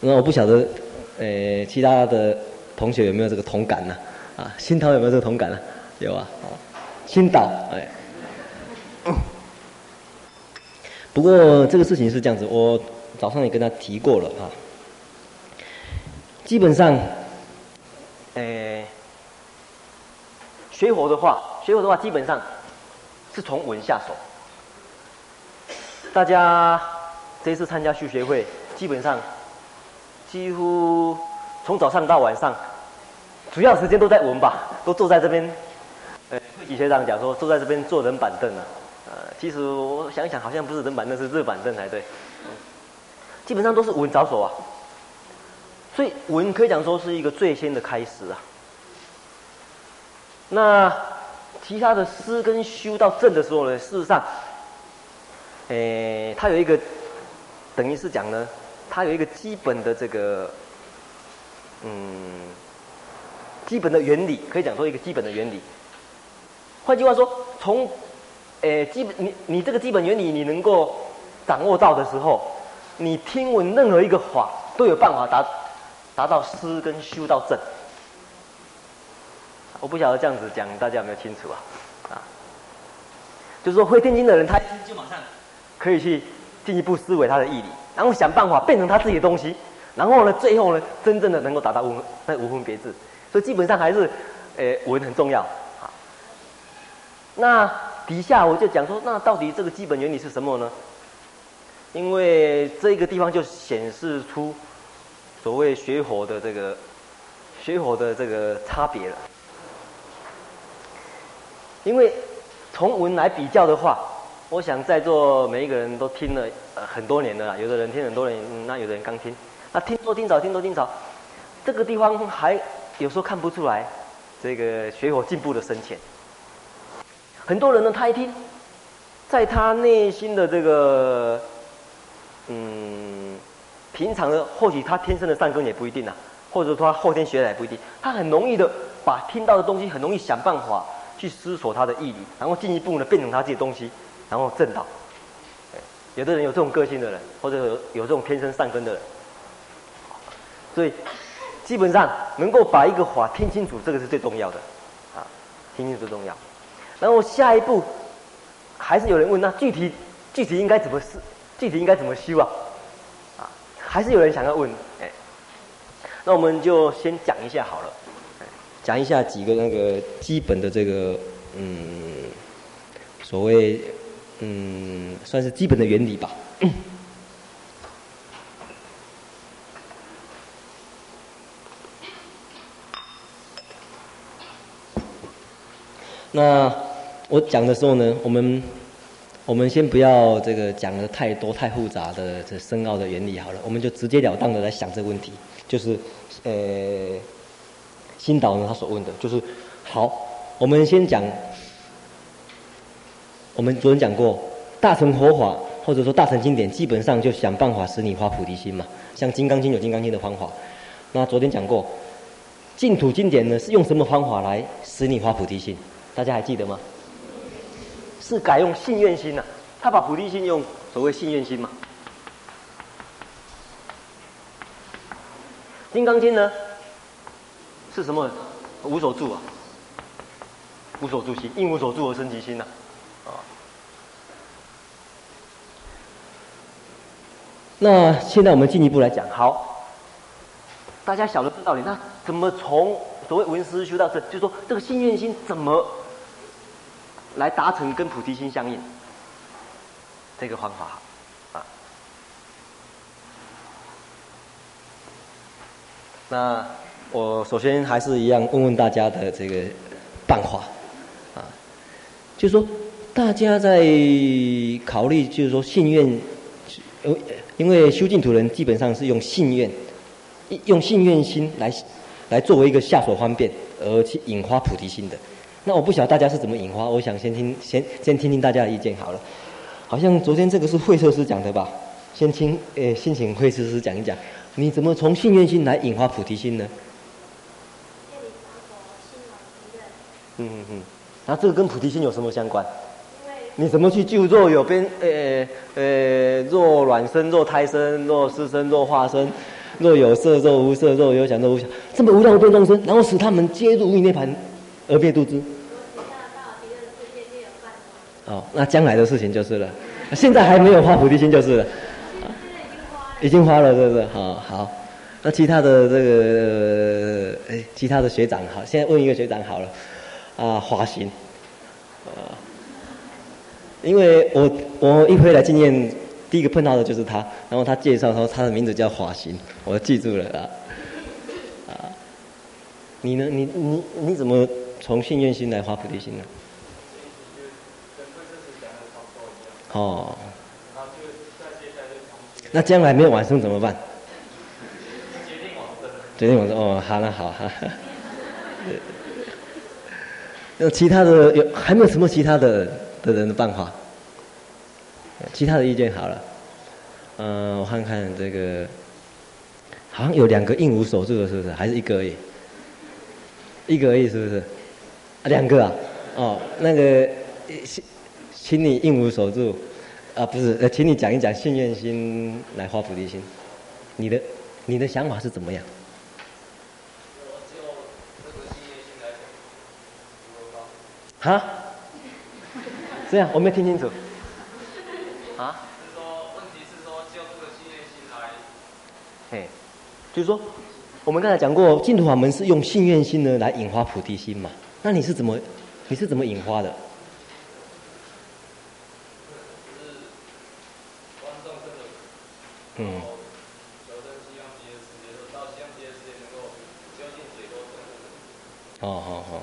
那我不晓得，呃，其他的同学有没有这个同感呢？啊，新桃有没有这个同感呢？有啊，青岛哎。不过这个事情是这样子，我。早上也跟他提过了啊。基本上，诶，学佛的话，学佛的话，基本上是从文下手。大家这一次参加续学会，基本上几乎从早上到晚上，主要时间都在文吧，都坐在这边。呃，李学长讲说，坐在这边坐人板凳啊。呃，其实我想一想，好像不是人板凳，是热板凳才对。基本上都是文着手啊，所以文可以讲说是一个最先的开始啊。那其他的思跟修到正的时候呢，事实上，诶，它有一个等于是讲呢，它有一个基本的这个，嗯，基本的原理，可以讲说一个基本的原理。换句话说，从诶基本你你这个基本原理你能够掌握到的时候。你听闻任何一个法，都有办法达达到思跟修到正。我不晓得这样子讲，大家有没有清楚啊？啊，就是说会听经的人，他就马上可以去进一步思维他的义理，然后想办法变成他自己的东西，然后呢，最后呢，真正的能够达到无那无分别智。所以基本上还是，诶，文很重要啊。那底下我就讲说，那到底这个基本原理是什么呢？因为这个地方就显示出所谓学佛的这个学佛的这个差别了。因为从文来比较的话，我想在座每一个人都听了呃很多年了啦，有的人听很多年，那有的人刚听，那听多听少，听多听少，这个地方还有时候看不出来这个学佛进步的深浅。很多人呢，他一听，在他内心的这个。嗯，平常的或许他天生的善根也不一定啊，或者说他后天学的也不一定。他很容易的把听到的东西，很容易想办法去思索他的义理，然后进一步呢变成他自己东西，然后证道。有的人有这种个性的人，或者有有这种天生善根的人，所以基本上能够把一个法听清楚，这个是最重要的啊，听清楚最重要。然后下一步还是有人问，那具体具体应该怎么是？具体应该怎么修啊？啊，还是有人想要问，哎，那我们就先讲一下好了。讲一下几个那个基本的这个嗯，所谓嗯，算是基本的原理吧。那我讲的时候呢，我们我们先不要这个讲的太多太复杂的这深奥的原理好了，我们就直截了当的来想这个问题，就是呃，新导呢他所问的，就是好，我们先讲，我们昨天讲过，大乘佛法或者说大乘经典，基本上就想办法使你发菩提心嘛，像《金刚经》有《金刚经》的方法，那昨天讲过，净土经典呢是用什么方法来使你发菩提心？大家还记得吗？是改用信愿心呐、啊，他把菩提心用所谓信愿心嘛。金刚经呢是什么？无所住啊，无所住心，应无所住而生其心呐、啊。啊，那现在我们进一步来讲，好，大家晓得这道理，那怎么从所谓文思修到这？就是说这个信愿心怎么？来达成跟菩提心相应，这个方法啊。那我首先还是一样问问大家的这个办法啊，就是说大家在考虑，就是说信愿，因为修净土人基本上是用信愿，用信愿心来来作为一个下手方便而去引发菩提心的。那我不晓得大家是怎么引发，我想先听先先听听大家的意见好了。好像昨天这个是慧彻师讲的吧？先听，诶、先请慧彻师讲一讲，你怎么从信愿心来引发菩提心呢？嗯嗯嗯，那这个跟菩提心有什么相关？你怎么去救若有边？诶、欸、诶、欸，若卵生，若胎生，若湿生，若化生，若有色，若无色，若有想，若无想，这么无量无边众生，然后使他们皆入涅盘而灭度之。哦，那将来的事情就是了，现在还没有发菩提心就是了，啊、已经花了，是不是？好好，那其他的这个，哎，其他的学长，好，现在问一个学长好了，啊，华行，啊，因为我我一回来经验，第一个碰到的就是他，然后他介绍说他的名字叫华行，我记住了啊，啊，你呢？你你你怎么从信愿心来发菩提心呢？哦，那将来没有往生怎么办？决定往生。决定往生哦，好了好哈。那其他的有还没有什么其他的的人的办法？其他的意见好了。嗯、我看看这个，好像有两个应无所住的，是不是？还是一个而已？一个而已，是不是？啊，两个啊？哦，那个。请你应无所住，啊，不是，呃，请你讲一讲信愿心来发菩提心，你的你的想法是怎么样？哈？这样我没听清楚。啊？是说问题是说就这个信愿心来，嘿，就是说我们刚才讲过净土法门是用信愿心呢来引发菩提心嘛？那你是怎么你是怎么引发的？嗯。哦，好好，好，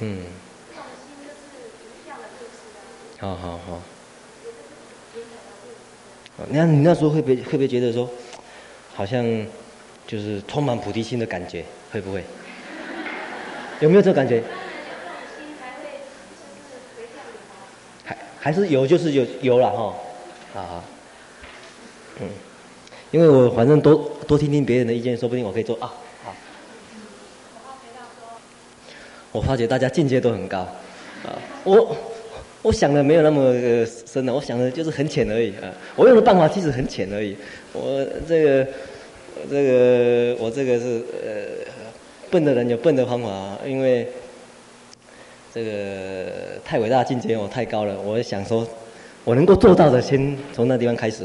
嗯。好好好。那你那时候会不会会不会觉得说，好像就是充满菩提心的感觉，会不会？有没有这个感觉？还还是有，就是有有了哈，啊，嗯，因为我反正多多听听别人的意见，说不定我可以做啊。好。我发觉大家境界都很高，啊，我我想的没有那么深的，我想的就是很浅而已啊。我用的办法其实很浅而已。我这个这个我这个是呃笨的人有笨的方法，因为。这个太伟大的境界我，太高了。我想说，我能够做到的，先从那地方开始。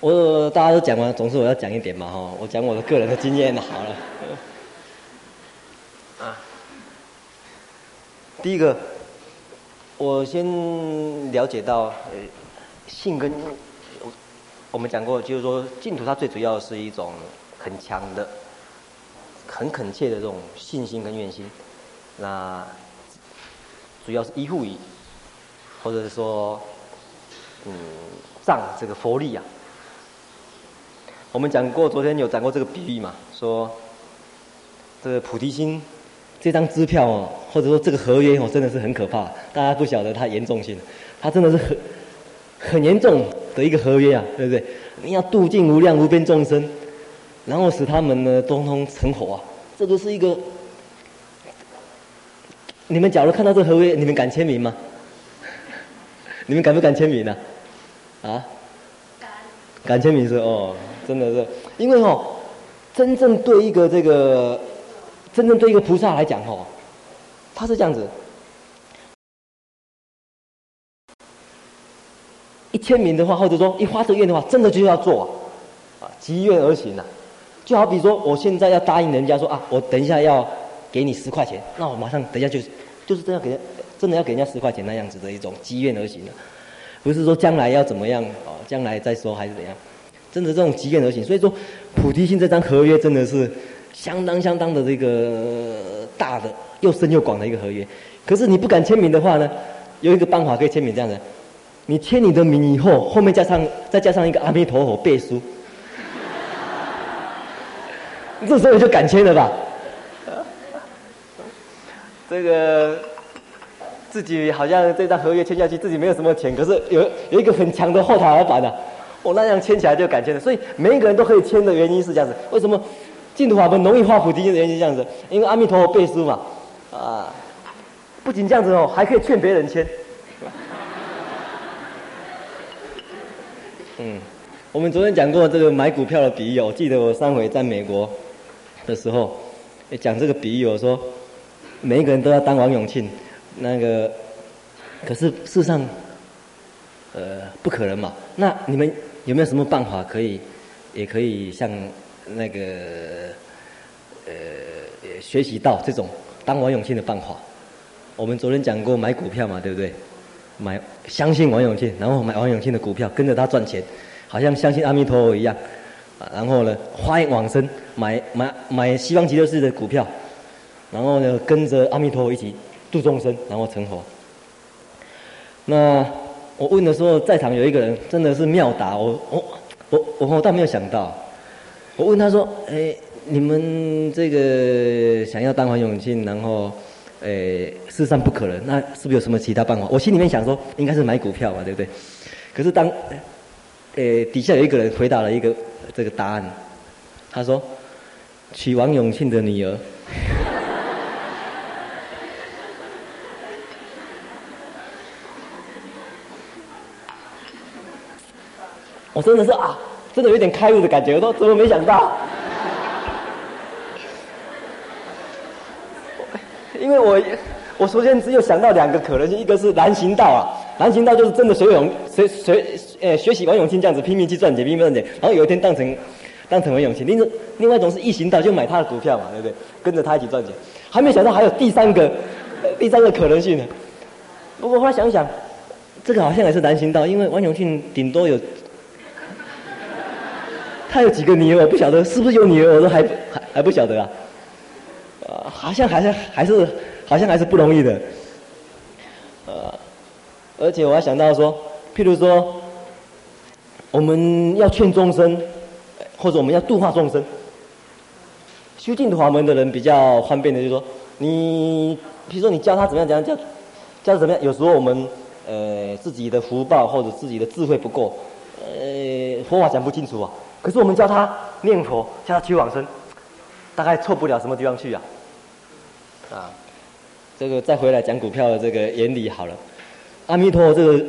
我大家都讲完，总是我要讲一点嘛哈。我讲我的个人的经验好了。第一个，我先了解到，呃，性跟我们讲过，就是说净土它最主要是一种很强的、很恳切的这种信心跟愿心。那主要是依附于，或者是说，嗯，仗这个佛力啊。我们讲过，昨天有讲过这个比喻嘛，说这个菩提心这张支票哦，或者说这个合约哦，真的是很可怕。大家不晓得它严重性，它真的是很很严重的一个合约啊，对不对？你要度尽无量无边众生，然后使他们呢通通成佛啊，这个是一个。你们假如看到这合约，你们敢签名吗？你们敢不敢签名呢？啊？啊？敢。敢签名是哦，真的是，因为哦，真正对一个这个，真正对一个菩萨来讲哦，他是这样子，一签名的话，或者说一发这个愿的话，真的就要做啊，啊积愿而行啊。就好比说，我现在要答应人家说啊，我等一下要。给你十块钱，那我马上等一下就，就是这样给人，真的要给人家十块钱那样子的一种积愿而行的，不是说将来要怎么样哦，将来再说还是怎样，真的这种积愿而行。所以说，菩提心这张合约真的是相当相当的这个大的又深又广的一个合约。可是你不敢签名的话呢，有一个办法可以签名这样子，你签你的名以后，后面加上再加上一个阿弥陀佛背书，这时候你就敢签了吧？这个自己好像这张合约签下去，自己没有什么钱，可是有有一个很强的后台老板的，我那样签起来就敢签的。所以每一个人都可以签的原因是这样子。为什么净土法门容易发菩提心的原因是这样子？因为阿弥陀佛背书嘛，啊，不仅这样子哦，还可以劝别人签。嗯，我们昨天讲过这个买股票的比喻，我记得我上回在美国的时候，讲这个比喻，我说。每一个人都要当王永庆，那个，可是事实上，呃，不可能嘛。那你们有没有什么办法可以，也可以像那个，呃，学习到这种当王永庆的办法？我们昨天讲过买股票嘛，对不对？买相信王永庆，然后买王永庆的股票，跟着他赚钱，好像相信阿弥陀佛一样。啊，然后呢，花一往生，买买买西方极乐世界的股票。然后呢，跟着阿弥陀佛一起度众生，然后成佛。那我问的时候，在场有一个人真的是妙答，我我我我倒没有想到。我问他说：“哎，你们这个想要当王永庆，然后，哎，事实上不可能，那是不是有什么其他办法？”我心里面想说，应该是买股票嘛，对不对？可是当，哎，底下有一个人回答了一个这个答案，他说：“娶王永庆的女儿。”我真的是啊，真的有点开悟的感觉，我都怎么没想到？因为我我首先只有想到两个可能性，一个是南行道啊，南行道就是真的学永学学呃学习王永庆这样子拼命去赚钱，拼命赚钱，然后有一天当成当成王永庆。另另外一种是异行道，就买他的股票嘛，对不对？跟着他一起赚钱。还没想到还有第三个第三个可能性呢。不过后来想想，这个好像也是南行道，因为王永庆顶多有。他有几个女儿，我不晓得是不是有女儿，我都还还还不晓得啊。呃，好像还是还是好像还是不容易的。呃，而且我还想到说，譬如说，我们要劝众生，或者我们要度化众生，修净土法门的人比较方便的，就是说，你譬如说你教他怎么样，怎样教，教他怎么样，有时候我们呃自己的福报或者自己的智慧不够。呃，佛法讲不清楚啊。可是我们教他念佛，叫他去往生，大概错不了什么地方去啊。啊，这个再回来讲股票的这个原理好了。阿弥陀佛这个，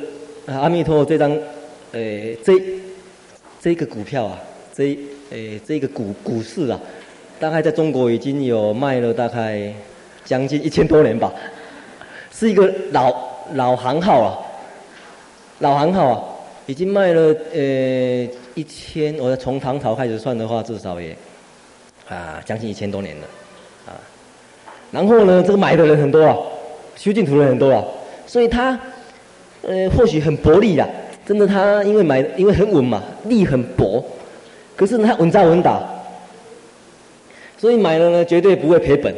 阿弥陀佛这张，呃，这这个股票啊，这呃这个股股市啊，大概在中国已经有卖了大概将近一千多年吧，是一个老老行号啊，老行号啊，已经卖了呃一千，我从唐朝开始算的话，至少也啊将近一千多年了啊。然后呢，这个买的人很多啊，修净土人很多啊，所以他呃或许很薄利啊，真的他因为买因为很稳嘛，利很薄，可是呢他稳扎稳打，所以买了呢绝对不会赔本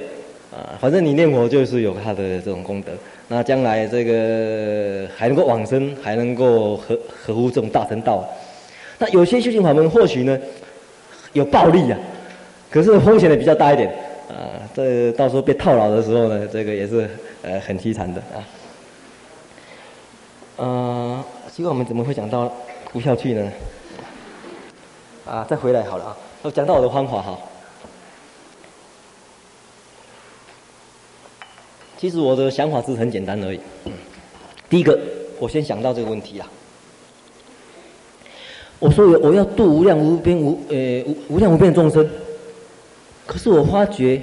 啊，反正你念佛就是有他的这种功德，那将来这个还能够往生，还能够合合乎这种大乘道，那有些修行法门或许呢有暴利啊，可是风险也比较大一点。啊，这到时候被套牢的时候呢，这个也是呃很凄惨的啊。呃，奇怪，我们怎么会讲到股票去呢？啊，再回来好了啊。我讲到我的方法哈。其实我的想法是很简单而已。第一个，我先想到这个问题啊。我说我要度无量无边无呃无无量无边的众生。可是我发觉，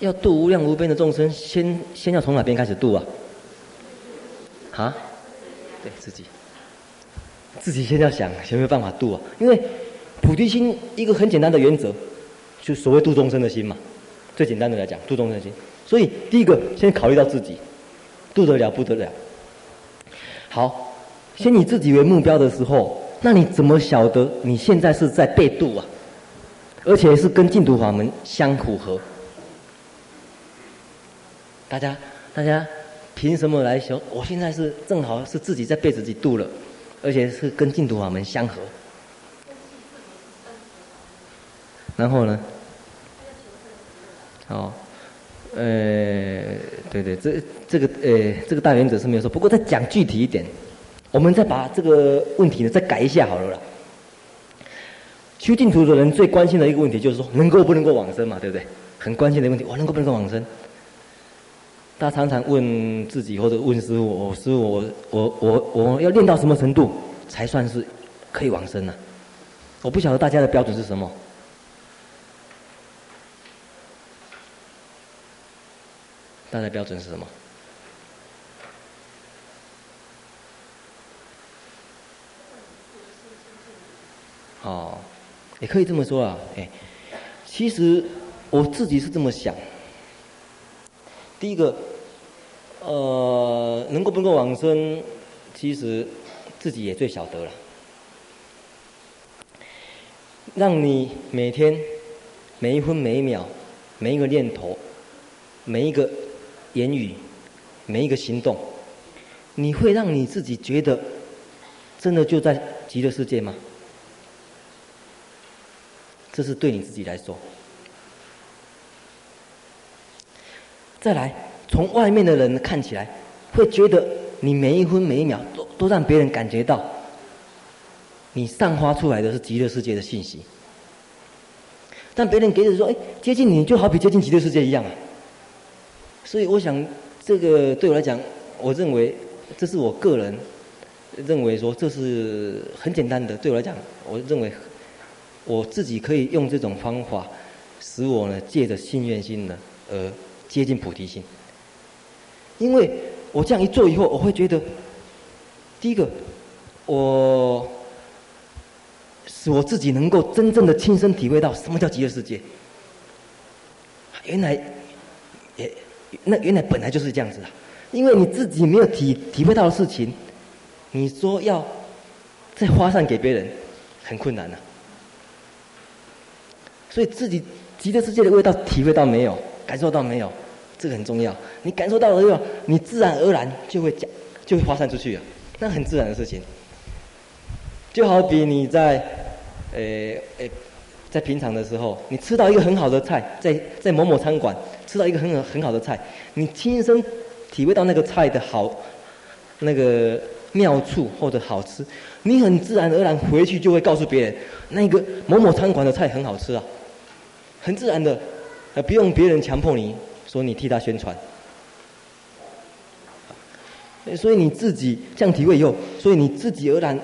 要度无量无边的众生，先先要从哪边开始度啊？啊？对自己，自己先要想有没有办法度啊？因为菩提心一个很简单的原则，就所谓度众生的心嘛。最简单的来讲，度众生的心。所以第一个先考虑到自己，度得了不得了。好，先以自己为目标的时候，那你怎么晓得你现在是在被度啊？而且是跟净土法门相符合，大家大家凭什么来说？我现在是正好是自己在被自己度了，而且是跟净土法门相合。然后呢？哦，呃，对对，这这个呃这个大原则是没有说，不过再讲具体一点，我们再把这个问题呢再改一下好了啦。修净土的人最关心的一个问题就是说，能够不能够往生嘛，对不对？很关心的问题，我能够不能够往生？大家常常问自己或者问师父，我师父，我我我我要练到什么程度才算是可以往生呢？我不晓得大家的标准是什么？大的标准是什么？哦。也可以这么说啊，哎，其实我自己是这么想。第一个，呃，能够不能够往生，其实自己也最晓得了。让你每天每一分每一秒，每一个念头，每一个言语，每一个行动，你会让你自己觉得真的就在极乐世界吗？这是对你自己来说。再来，从外面的人看起来，会觉得你每一分每一秒都都让别人感觉到，你散发出来的是极乐世界的信息。但别人给的说，哎，接近你就好比接近极乐世界一样啊。所以我想，这个对我来讲，我认为这是我个人认为说，这是很简单的。对我来讲，我认为。我自己可以用这种方法，使我呢借着信愿心呢而接近菩提心。因为我这样一做以后，我会觉得，第一个，我使我自己能够真正的亲身体会到什么叫极乐世界。原来也那原来本来就是这样子啊！因为你自己没有体体会到的事情，你说要再发散给别人，很困难啊。所以自己极乐世界的味道体会到没有？感受到没有？这个很重要。你感受到了以后，你自然而然就会讲，就会发散出去啊。那很自然的事情。就好比你在，呃呃，在平常的时候，你吃到一个很好的菜，在在某某餐馆吃到一个很很好的菜，你亲身体会到那个菜的好，那个妙处或者好吃，你很自然而然回去就会告诉别人，那个某某餐馆的菜很好吃啊，很自然的，呃，不用别人强迫你说你替他宣传。所以你自己这样体会以后，所以你自己而然，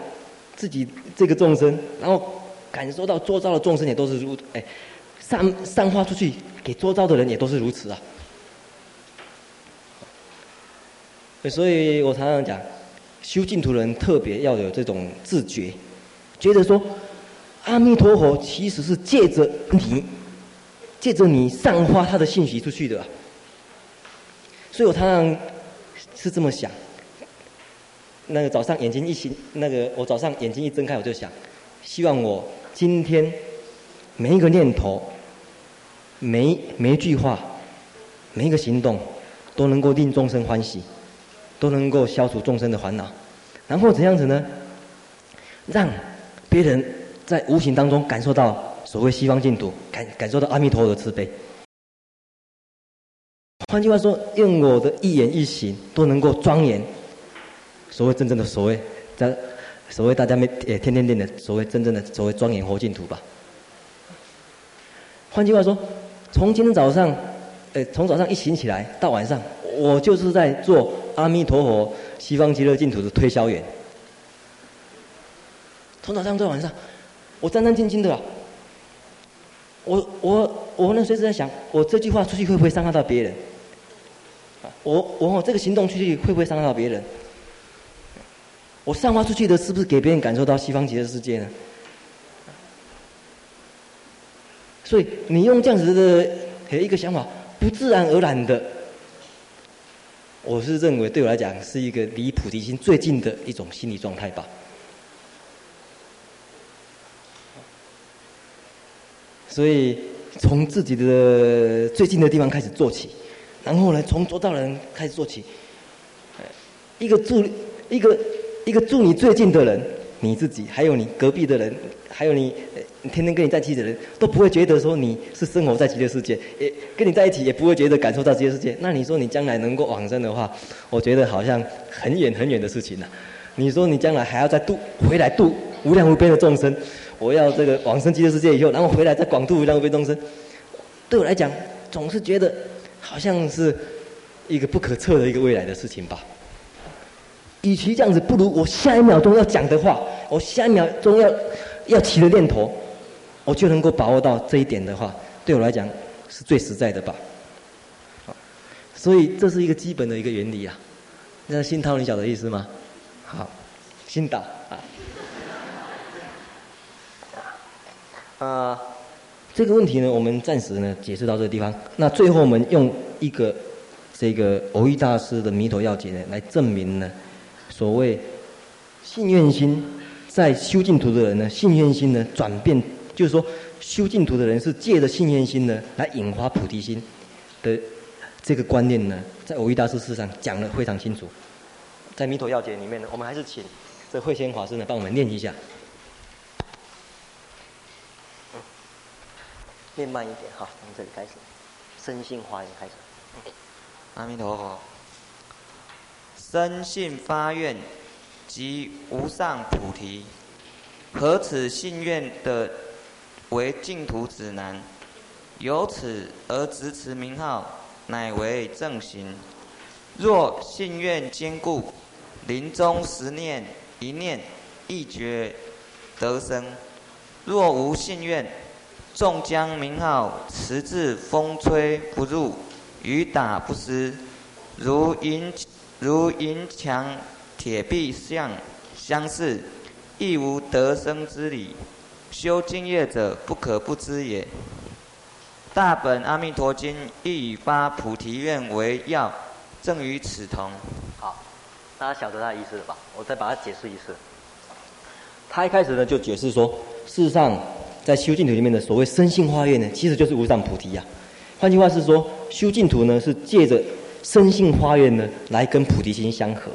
自己这个众生，然后感受到周遭的众生也都是如，哎，散散发出去给周遭的人也都是如此啊。所以我常常讲，修净土人特别要有这种自觉，觉得说，阿弥陀佛其实是借着你，借着你散发他的信息出去的。所以我常常是这么想。那个早上眼睛一醒，那个我早上眼睛一睁开，我就想，希望我今天每一个念头、每每一句话、每一个行动，都能够令众生欢喜，都能够消除众生的烦恼，然后怎样子呢？让别人在无形当中感受到所谓西方净土，感感受到阿弥陀佛的慈悲。换句话说，用我的一言一行都能够庄严。所谓真正的所谓，在所谓大家没也天天练的所谓真正的所谓庄严佛净土吧。换句话说，从今天早上，呃，从早上一醒起来到晚上，我就是在做阿弥陀佛西方极乐净土的推销员。从早上到晚上，我战战兢兢的啊。我我我呢，随时在想，我这句话出去会不会伤害到别人？我我我这个行动出去会不会伤害到别人？我散发出去的是不是给别人感受到西方极乐世界呢？所以你用这样子的一个想法，不自然而然的，我是认为对我来讲是一个离菩提心最近的一种心理状态吧。所以从自己的最近的地方开始做起，然后呢，从周遭人开始做起，一个助力一个。一个住你最近的人，你自己，还有你隔壁的人，还有你天天跟你在一起的人，都不会觉得说你是生活在极乐世界，也跟你在一起也不会觉得感受到极乐世界。那你说你将来能够往生的话，我觉得好像很远很远的事情了。你说你将来还要再度回来度无量无边的众生，我要这个往生极乐世界以后，然后回来再广度无量无边众生，对我来讲总是觉得好像是一个不可测的一个未来的事情吧。与其这样子，不如我下一秒钟要讲的话，我下一秒钟要要起的念头，我就能够把握到这一点的话，对我来讲是最实在的吧。所以这是一个基本的一个原理啊。那心涛，你晓得意思吗？好，心导啊。啊，这个问题呢，我们暂时呢解释到这个地方。那最后我们用一个这个偶遇大师的弥陀要解呢来证明呢。所谓信愿心，在修净土的人呢，信愿心呢转变，就是说修净土的人是借着信愿心呢来引发菩提心的这个观念呢，在偶遇大师事上讲的非常清楚。在弥陀要解里面呢，我们还是请这慧仙法师呢帮我们念一下，念慢一点哈，从这里开始，身心华严开始，阿弥陀佛。深信发愿，即无上菩提。何此信愿的为净土指南。由此而执持名号，乃为正行。若信愿坚固，临终时念一念，一觉得生；若无信愿，纵将名号持至风吹不入，雨打不湿，如云。如银墙铁壁相相似，亦无得生之理。修净业者不可不知也。大本阿弥陀经亦以发菩提愿为要，正与此同。好，大家晓得他的意思了吧？我再把它解释一次。他一开始呢就解释说，事实上在修净土里面的所谓生性化愿呢，其实就是无上菩提呀、啊。换句话是说，修净土呢是借着。深信发愿呢，来跟菩提心相合，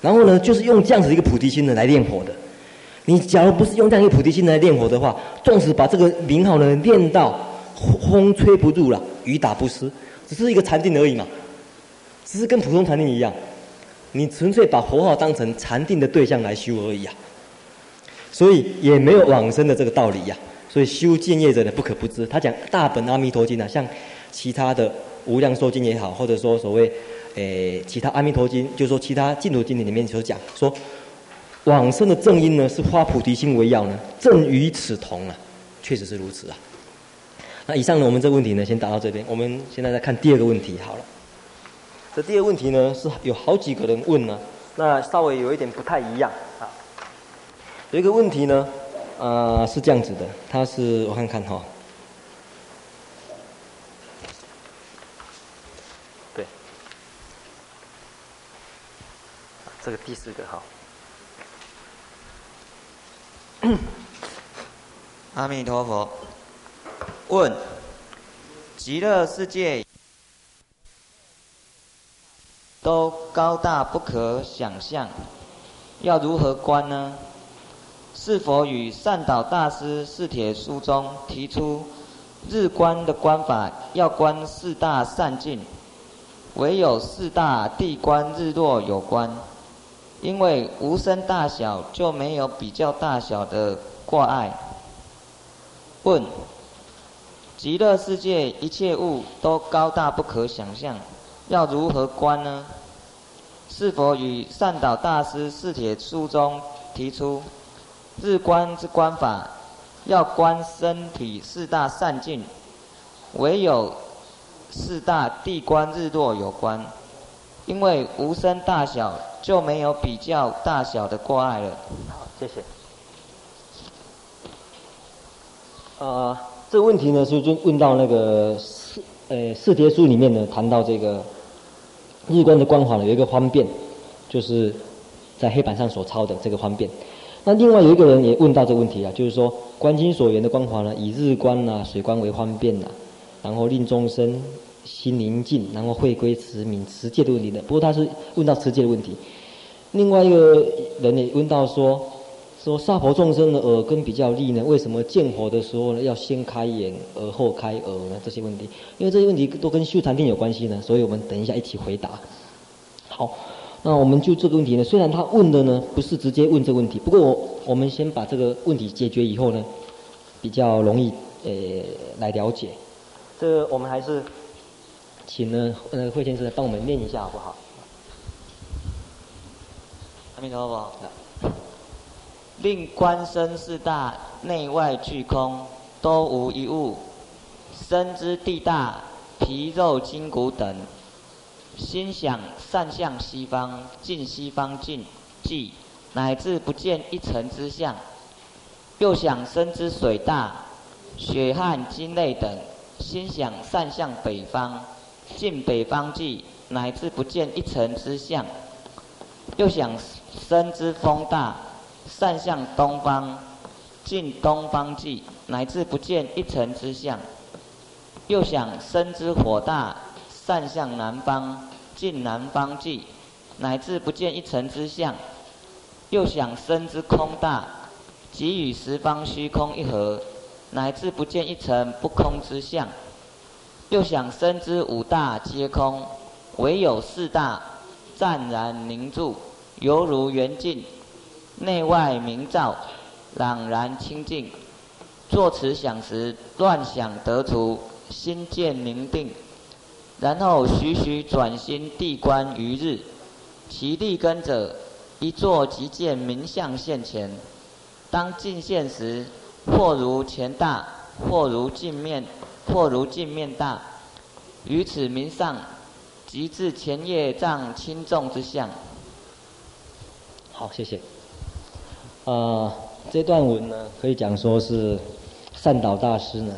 然后呢，就是用这样子一个菩提心呢来念佛的。你假如不是用这样一个菩提心来念佛的话，纵使把这个名号呢练到风吹不入了，雨打不湿，只是一个禅定而已嘛，只是跟普通禅定一样。你纯粹把佛号当成禅定的对象来修而已啊。所以也没有往生的这个道理呀、啊。所以修见业者呢，不可不知。他讲大本阿弥陀经啊，像其他的无量寿经也好，或者说所谓诶其他阿弥陀经，就是说其他净土经典里面所讲说，往生的正因呢是发菩提心为要呢，正与此同啊，确实是如此啊。那以上呢，我们这个问题呢，先答到这边。我们现在再看第二个问题好了。这第二个问题呢，是有好几个人问呢，那稍微有一点不太一样啊。有一个问题呢，呃，是这样子的，他是我看看哈，这个第四个哈。阿弥陀佛。问：极乐世界都高大不可想象，要如何观呢？是否与善导大师四帖书中提出日观的观法，要观四大善境，唯有四大地观日落有关？因为无生大小就没有比较大小的挂碍。问。极乐世界一切物都高大不可想象，要如何观呢？是否与善导大师四帖书中提出日观之观法，要观身体四大善境，唯有四大地观日落有关？因为无生大小就没有比较大小的挂碍了。好，谢谢。呃。这个问题呢，就就问到那个四呃四帖书里面呢，谈到这个日观的观法呢，有一个方便，就是在黑板上所抄的这个方便。那另外有一个人也问到这个问题啊，就是说观经所缘的观法呢，以日观啊、水观为方便啊，然后令众生心宁静，然后会归慈悯持戒的问题的。不过他是问到持戒的问题。另外一个人也问到说。说萨婆众生的耳根比较利呢？为什么见佛的时候呢，要先开眼，而后开耳呢？这些问题，因为这些问题都跟修禅定有关系呢，所以我们等一下一起回答。好，那我们就这个问题呢，虽然他问的呢不是直接问这个问题，不过我我们先把这个问题解决以后呢，比较容易呃来了解。这个我们还是请呢呃慧先生帮我们念一下好不好？阿弥陀佛。令观身四大内外俱空，都无一物。身之地大，皮肉筋骨等。心想善向西方，尽西方尽即，乃至不见一尘之相。又想身之水大，血汗精泪等。心想善向北方，尽北方际，乃至不见一尘之相。又想身之风大。善向东方，尽东方际，乃至不见一尘之相；又想身之火大，善向南方，尽南方际，乃至不见一尘之相；又想身之空大，即与十方虚空一合，乃至不见一尘不空之相；又想身之五大皆空，唯有四大湛然凝住，犹如圆镜。内外明照，朗然清净。作此想时，乱想得除，心见宁定。然后徐徐转心地观于日，其立根者，一坐即见明相现前。当尽现时，或如前大，或如镜面，或如镜面大。于此明上，即至前业障轻重之相。好，谢谢。呃，这段文呢，可以讲说是善导大师呢，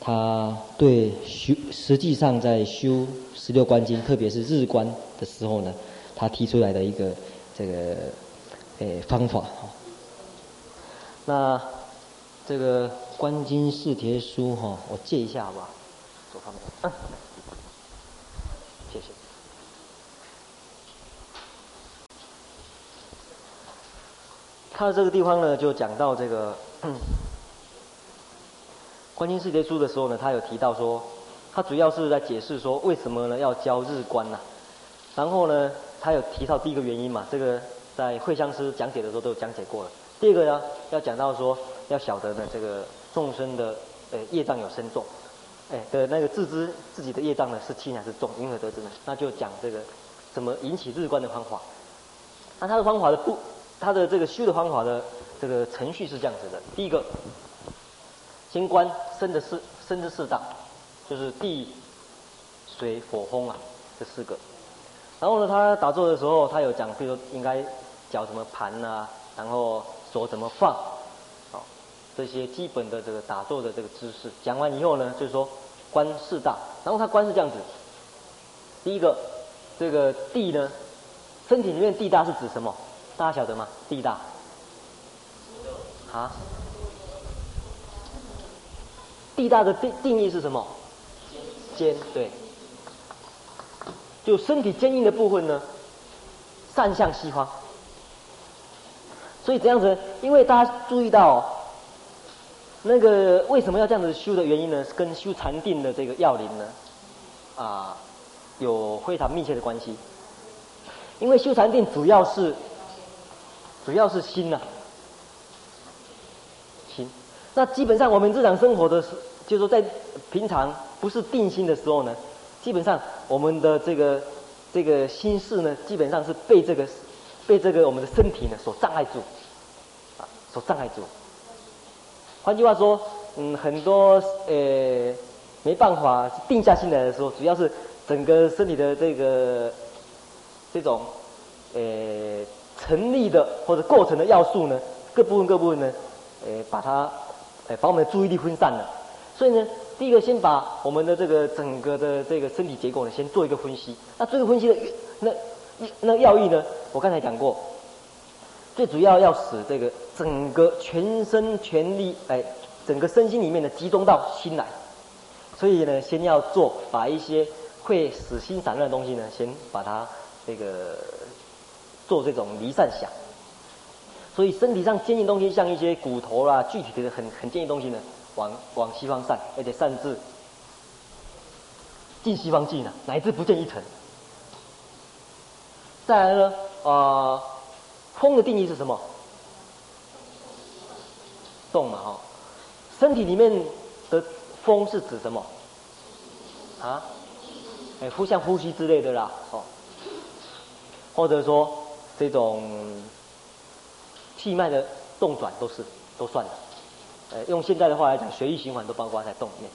他对修实际上在修十六观经，特别是日观的时候呢，他提出来的一个这个诶方法。那这个观经四帖书哈，我借一下好不好？左方面。嗯他这个地方呢，就讲到这个《观经四帖书》的时候呢，他有提到说，他主要是在解释说，为什么呢要教日观呢、啊？然后呢，他有提到第一个原因嘛，这个在会相师讲解的时候都有讲解过了。第二个呢，要讲到说要晓得呢，这个众生的呃业障有深重，哎的那个自知自己的业障呢是轻还是重，因何得知呢？那就讲这个怎么引起日观的方法。那他的方法的不，他的这个修的方法的这个程序是这样子的：第一个，先观身的四身之四大，就是地、水、火、风啊这四个。然后呢，他打坐的时候，他有讲，比如说应该脚怎么盘啊，然后手怎么放，好，这些基本的这个打坐的这个姿势。讲完以后呢，就是说观四大，然后他观是这样子：第一个，这个地呢。身体里面地大是指什么？大家晓得吗？地大啊？地大的定定义是什么？坚，对。就身体坚硬的部分呢，散向西方。所以这样子，因为大家注意到，那个为什么要这样子修的原因呢？是跟修禅定的这个要领呢，啊，有非常密切的关系。因为修禅定主要是，主要是心呐、心。那基本上我们日常生活的时，就是说在平常不是定心的时候呢，基本上我们的这个这个心事呢，基本上是被这个被这个我们的身体呢所障碍住，啊，所障碍住。换句话说，嗯，很多呃没办法定下心来的时候，主要是整个身体的这个。这种，呃，成立的或者构成的要素呢，各部分各部分呢，呃，把它，呃，把我们的注意力分散了。所以呢，第一个先把我们的这个整个的这个身体结构呢，先做一个分析。那这个分析的那那要义呢，我刚才讲过，最主要要使这个整个全身全力，哎，整个身心里面呢集中到心来。所以呢，先要做把一些会使心散乱的东西呢，先把它。这个做这种离散想，所以身体上坚硬东西，像一些骨头啦，具体的很很坚硬东西呢，往往西方散，而且散至进西方尽了，乃至不见一尘。再来呢，啊、呃，风的定义是什么？动嘛，哈，身体里面的风是指什么？啊，哎，呼像呼吸之类的啦，哦。或者说这种气脉的动转都是都算的，呃，用现在的话来讲，血液循环都包括在动里面。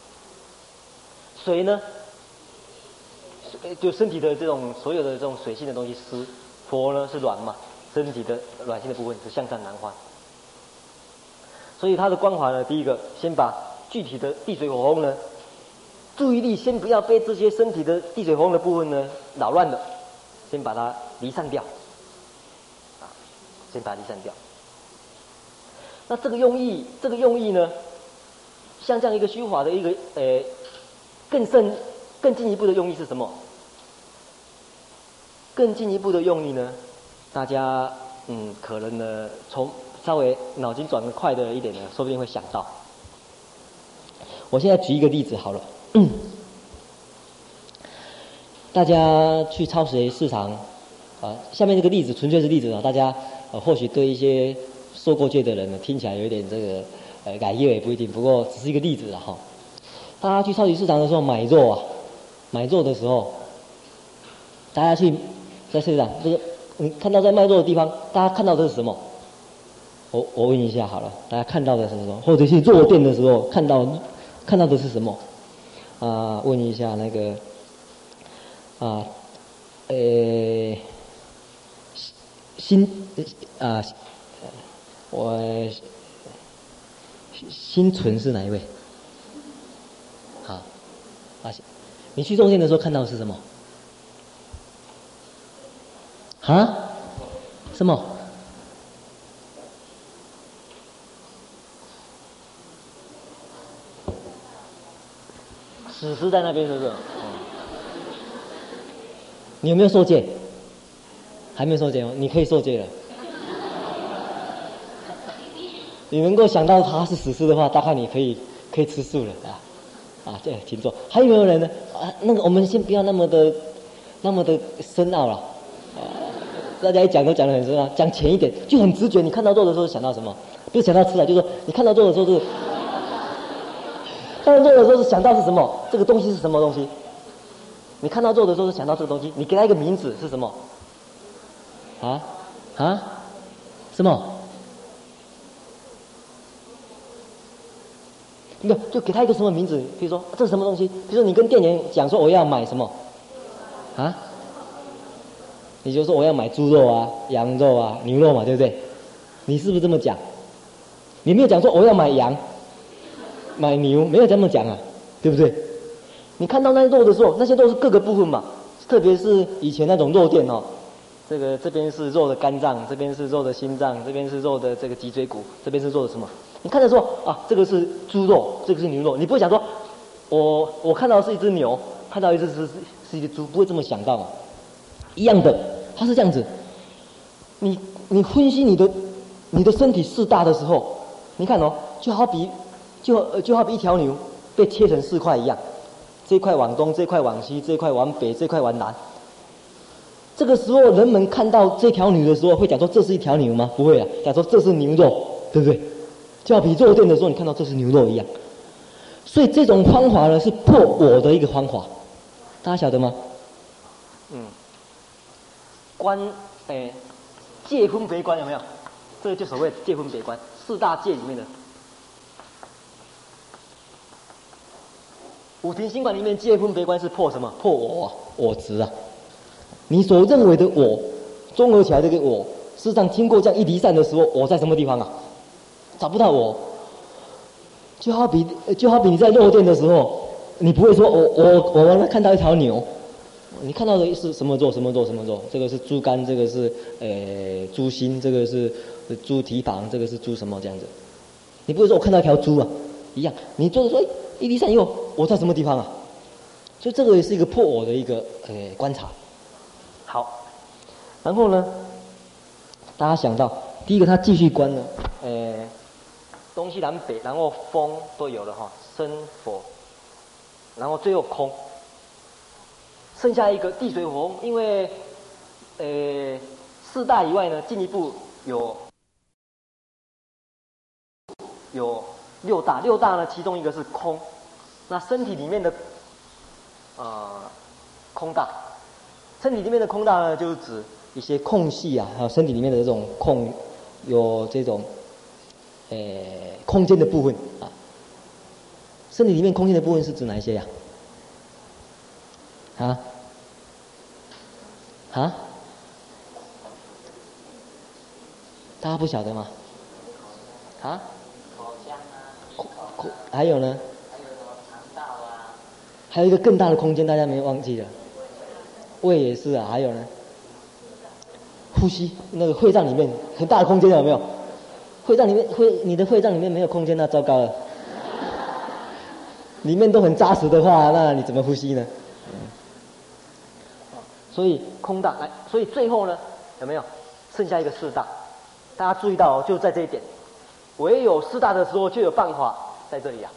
水呢，就身体的这种所有的这种水性的东西湿，火呢是暖嘛，身体的暖性的部分是向上南化。所以它的观法呢，第一个先把具体的地水火风呢，注意力先不要被这些身体的地水火风的部分呢扰乱了，先把它。离散掉，先把它离散掉。那这个用意，这个用意呢，像这样一个虚华的一个呃，更深、更进一步的用意是什么？更进一步的用意呢？大家嗯，可能呢，从稍微脑筋转得快的一点呢，说不定会想到。我现在举一个例子好了，大家去超市市场。啊，下面这个例子纯粹是例子啊，大家呃或许对一些受过戒的人呢，听起来有点这个呃改业也不一定，不过只是一个例子了哈。大家去超级市场的时候买肉啊，买肉的时候，大家去在市场这个你看到在卖肉的地方，大家看到的是什么？我我问一下好了，大家看到的是什么？或者去肉店的时候看到看到的是什么？啊，问一下那个啊，呃。新啊，我心存是哪一位？好，发现，你去肉店的时候看到的是什么？啊？什么？死尸在那边是不是？你有没有受戒？还没受戒哦？你可以受戒了。你能够想到他是死尸的话，大概你可以可以吃素了啊啊！这，请坐。还有没有人呢？啊，那个我们先不要那么的那么的深奥了。啊大家一讲都讲得很深啊，讲浅一点就很直觉。你看到肉的时候想到什么？不是想到吃了，就是说你看到肉的时候是，看到肉的时候是想到是什么？这个东西是什么东西？你看到肉的时候是想到这个东西，你给它一个名字是什么？啊啊？什么？没有，就给他一个什么名字？比如说这是什么东西？比如说你跟店员讲说我要买什么？啊？你就说我要买猪肉啊、羊肉啊、牛肉嘛，对不对？你是不是这么讲？你没有讲说我要买羊、买牛，没有这么讲啊，对不对？你看到那些肉的时候，那些都是各个部分嘛，特别是以前那种肉店哦，这个这边是肉的肝脏，这边是肉的心脏，这边是肉的这个脊椎骨，这边是肉的什么？你看的时候啊，这个是猪肉，这个是牛肉，你不会想说，我我看到是一只牛，看到一只是是一只猪，不会这么想到嘛？一样的，它是这样子。你你分析你的你的身体四大的时候，你看哦，就好比就就好比一条牛被切成四块一样，这块往东，这块往西，这块往北，这块往南。这个时候人们看到这条牛的时候，会讲说这是一条牛吗？不会啊，讲说这是牛肉，对不对？就好比肉店的时候，你看到这是牛肉一样，所以这种方法呢是破我的一个方法，大家晓得吗？嗯，观诶，界分别观有没有？这个就所谓界分别观，四大戒里面的五庭心观里面界分别观是破什么？破我我执啊！你所认为的我，综合起来这个我，事实上经过这样一离散的时候，我在什么地方啊？找不到我，就好比就好比你在肉店的时候，你不会说我我我看到一条牛，你看到的是什么肉什么肉什么肉？这个是猪肝，这个是呃猪心，这个是猪蹄膀，这个是猪什么这样子？你不会说我看到一条猪啊，一样。你就是说一离散以后，我在什么地方啊？所以这个也是一个破我的一个呃观察。好，然后呢，大家想到第一个，他继续关了，呃。东西南北，然后风都有了哈，生火，然后最后空，剩下一个地水火，因为呃四大以外呢，进一步有有六大，六大呢其中一个是空，那身体里面的呃空大，身体里面的空大呢，就是指一些空隙啊，还有身体里面的这种空，有这种。呃，空间的部分啊，身体里面空间的部分是指哪一些呀？啊？啊？大家不晓得吗？啊？口腔啊，口口还有呢？还有什么肠道啊？还有一个更大的空间，大家没忘记了？胃也是啊，还有呢？呼吸那个会脏里面很大的空间有没有？会脏里面会你的肺脏里面没有空间，那糟糕了。里面都很扎实的话，那你怎么呼吸呢？所以空大来，所以最后呢，有没有剩下一个四大？大家注意到哦，就在这一点，唯有四大的时候，就有办法在这里啊。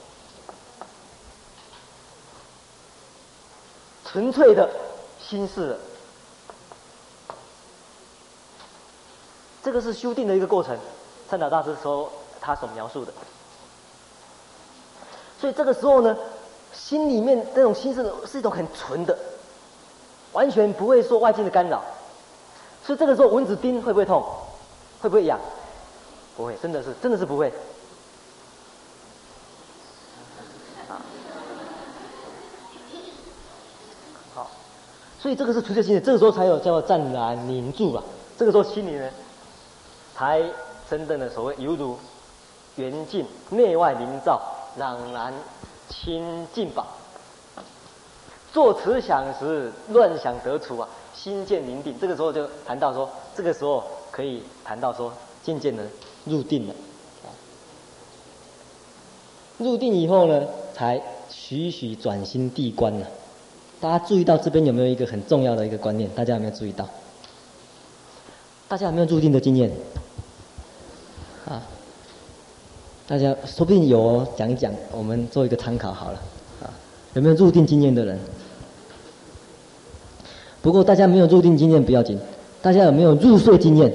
纯粹的心事，这个是修订的一个过程。三岛大师说他所描述的，所以这个时候呢，心里面这种心是是一种很纯的，完全不会受外境的干扰，所以这个时候蚊子叮会不会痛？会不会痒？不会，真的是真的是不会。好，所以这个是纯粹心的，这个时候才有叫做湛然凝住吧。这个时候心里呢，才。真正的所谓犹如圆镜，内外明照，朗然清净吧。作此想时，乱想得除啊，心见明定。这个时候就谈到说，这个时候可以谈到说，渐渐的入定了。入定以后呢，才徐徐转心地观了。大家注意到这边有没有一个很重要的一个观念？大家有没有注意到？大家有没有入定的经验？啊，大家说不定有哦，讲一讲，我们做一个参考好了。啊，有没有入定经验的人？不过大家没有入定经验不要紧，大家有没有入睡经验？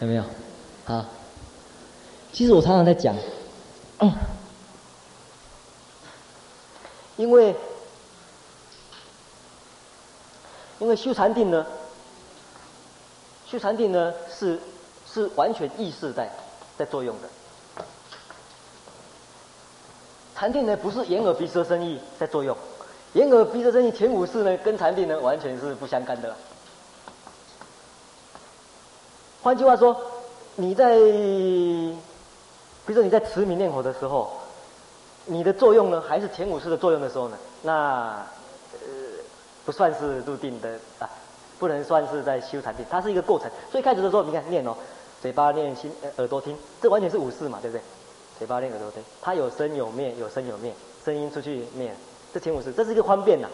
有没有？啊，其实我常常在讲，嗯，因为因为修禅定呢，修禅定呢是是完全意识在在作用的。禅定呢不是眼耳鼻舌身意在作用，眼耳鼻舌身意前五识呢跟禅定呢完全是不相干的。换句话说，你在比如说你在持名念佛的时候，你的作用呢还是前五识的作用的时候呢，那呃不算是入定的啊，不能算是在修禅定，它是一个过程。所以开始的时候，你看念哦，嘴巴念心，呃耳朵听，这完全是五识嘛，对不对？嘴巴念耳朵听，它有声有灭，有声有灭，声音出去灭，这前五识，这是一个方便呐。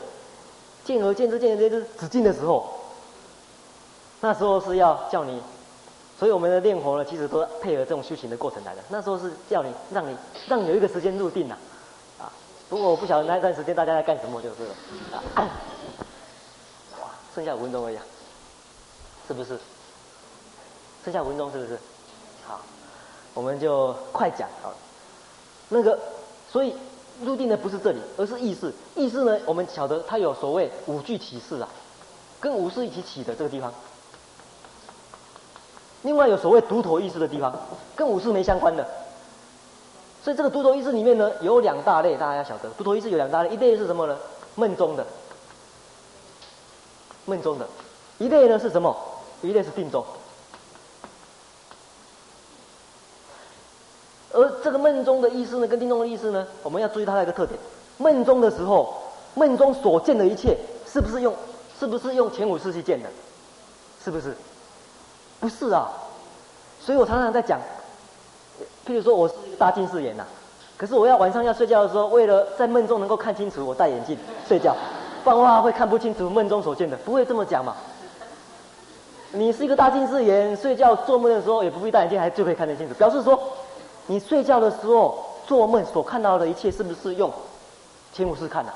见而见之，见而见之，止境的时候，那时候是要叫你，所以我们的念佛呢，其实都配合这种修行的过程来的。那时候是叫你，让你，让有一个时间入定呐，啊，不过我不晓得那一段时间大家在干什么，就是了。啊，哇，剩下五分钟而已，是不是？剩下五分钟是不是？好我们就快讲好了。那个，所以入定的不是这里，而是意识。意识呢，我们晓得它有所谓五具起识啊，跟五识一起起的这个地方。另外有所谓独头意识的地方，跟五识没相关的。所以这个独头意识里面呢，有两大类，大家要晓得。独头意识有两大类，一类是什么呢？梦中的，梦中的。一类呢是什么？一类是定中。而这个梦中的意思呢，跟定中的意思呢，我们要注意它的一个特点。梦中的时候，梦中所见的一切，是不是用，是不是用前五识去见的？是不是？不是啊。所以我常常在讲，譬如说我是大近视眼呐、可是我要晚上要睡觉的时候，为了在梦中能够看清楚，我戴眼镜睡觉，不然的话会看不清楚梦中所见的，不会这么讲嘛。你是一个大近视眼，睡觉做梦的时候也不必戴眼镜，还就可以看得清楚，表示说。你睡觉的时候做梦所看到的一切，是不是用前五识看的、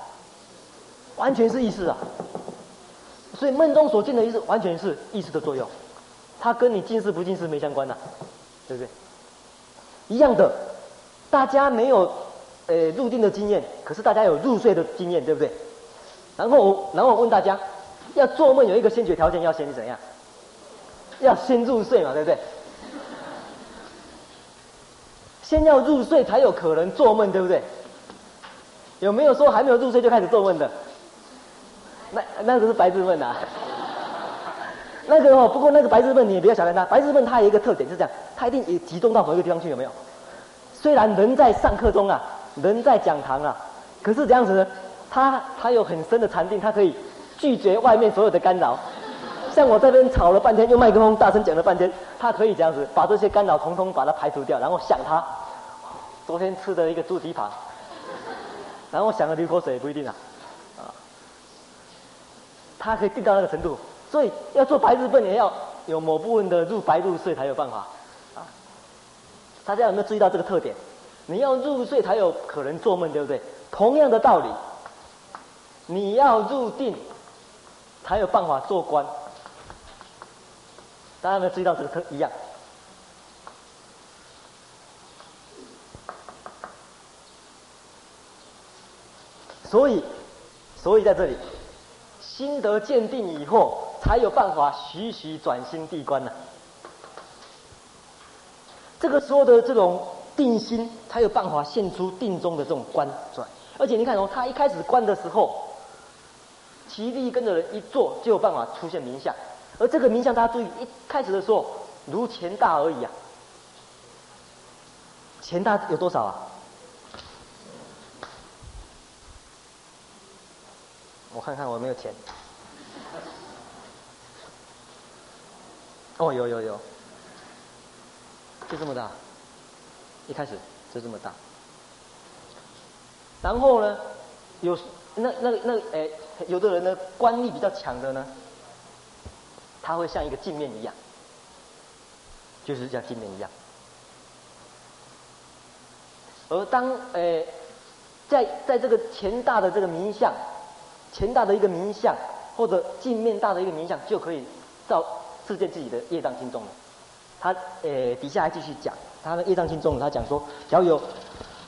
完全是意识啊！所以梦中所见的意识，完全是意识的作用，它跟你近视不近视没相关的、对不对？一样的，大家没有呃入定的经验，可是大家有入睡的经验，对不对？然后，然后我问大家，要做梦有一个先决条件，要先怎样？要先入睡嘛，对不对？先要入睡才有可能做梦，对不对？有没有说还没有入睡就开始做梦的？那那个是白日梦啊。那个哦，不过那个白日梦你也不要小看它，白日梦它有一个特点是这样，它一定也集中到某一个地方去，有没有？虽然人在上课中啊，人在讲堂啊，可是这样子呢，它它有很深的禅定，它可以拒绝外面所有的干扰。像我这边吵了半天，用麦克风大声讲了半天，他可以这样子把这些干扰统统把它排除掉，然后想他昨天吃的一个猪蹄膀，然后想了流口水也不一定啊，啊，他可以定到那个程度，所以要做白日梦也要有某部分的入白入睡才有办法啊。大家有没有注意到这个特点？你要入睡才有可能做梦，对不对？同样的道理，你要入定才有办法做官。大家有没有注意到这个特一样？所以，所以在这里，心得鉴定以后，才有办法徐徐转心地观呢、这个时候的这种定心，才有办法现出定中的这种观转。而且你看哦，他一开始观的时候，其力跟着人一坐，就有办法出现名相。而这个名相，大家注意，一开始的时候如钱大而已啊。钱大有多少啊？我看看我有没有钱。哦，有有有，就这么大。一开始就这么大。然后呢，有那那个那哎，有的人呢，官力比较强的呢。它会像一个镜面一样，就是像镜面一样。而当、呃，在在这个钱大的这个名相，钱大的一个名相，或者镜面大的一个名相，就可以照自见自己的业障轻重了。他呃底下还继续讲，他的业障轻重，他讲说，只要有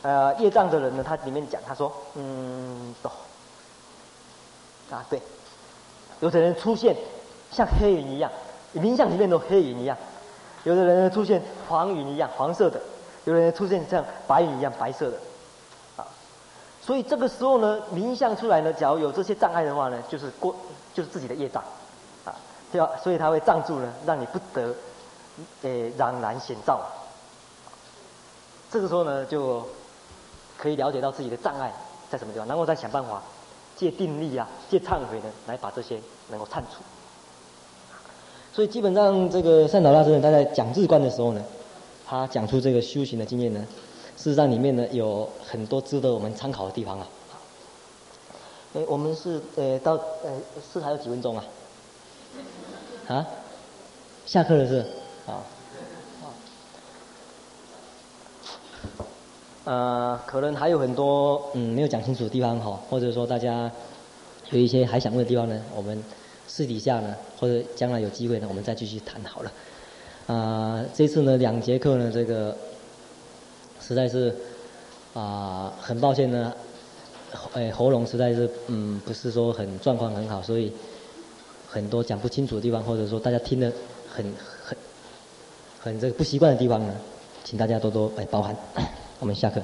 呃业障的人呢，他里面讲，他说，嗯，懂啊，对，有的人出现像黑云一样，名相里面都黑云一样，有的人出现黄云一样，黄色的，有的人出现像白云一样，白色的。啊所以这个时候呢，冥相出来呢，假如有这些障碍的话呢，就是过，就是自己的业障，啊，对吧？所以他会障住呢，让你不得，诶，朗然显照。这个时候呢，就可以了解到自己的障碍在什么地方，然后再想办法借定力啊，借忏悔呢，来把这些能够忏除。所以基本上，这个善导大师呢，他在讲日观的时候呢，他讲出这个修行的经验呢。事实上，里面呢有很多值得我们参考的地方啊。哎，我们是呃到呃是还有几分钟啊？啊？下课了是？啊。呃，可能还有很多嗯没有讲清楚的地方哈，或者说大家有一些还想问的地方呢，我们私底下呢，或者将来有机会呢，我们再继续谈好了。啊、这次呢两节课呢这个。实在是啊、很抱歉呢，哎，喉咙实在是嗯，不是说很状况很好，所以很多讲不清楚的地方，或者说大家听得很很很这个不习惯的地方呢，请大家多多哎包涵。我们下课。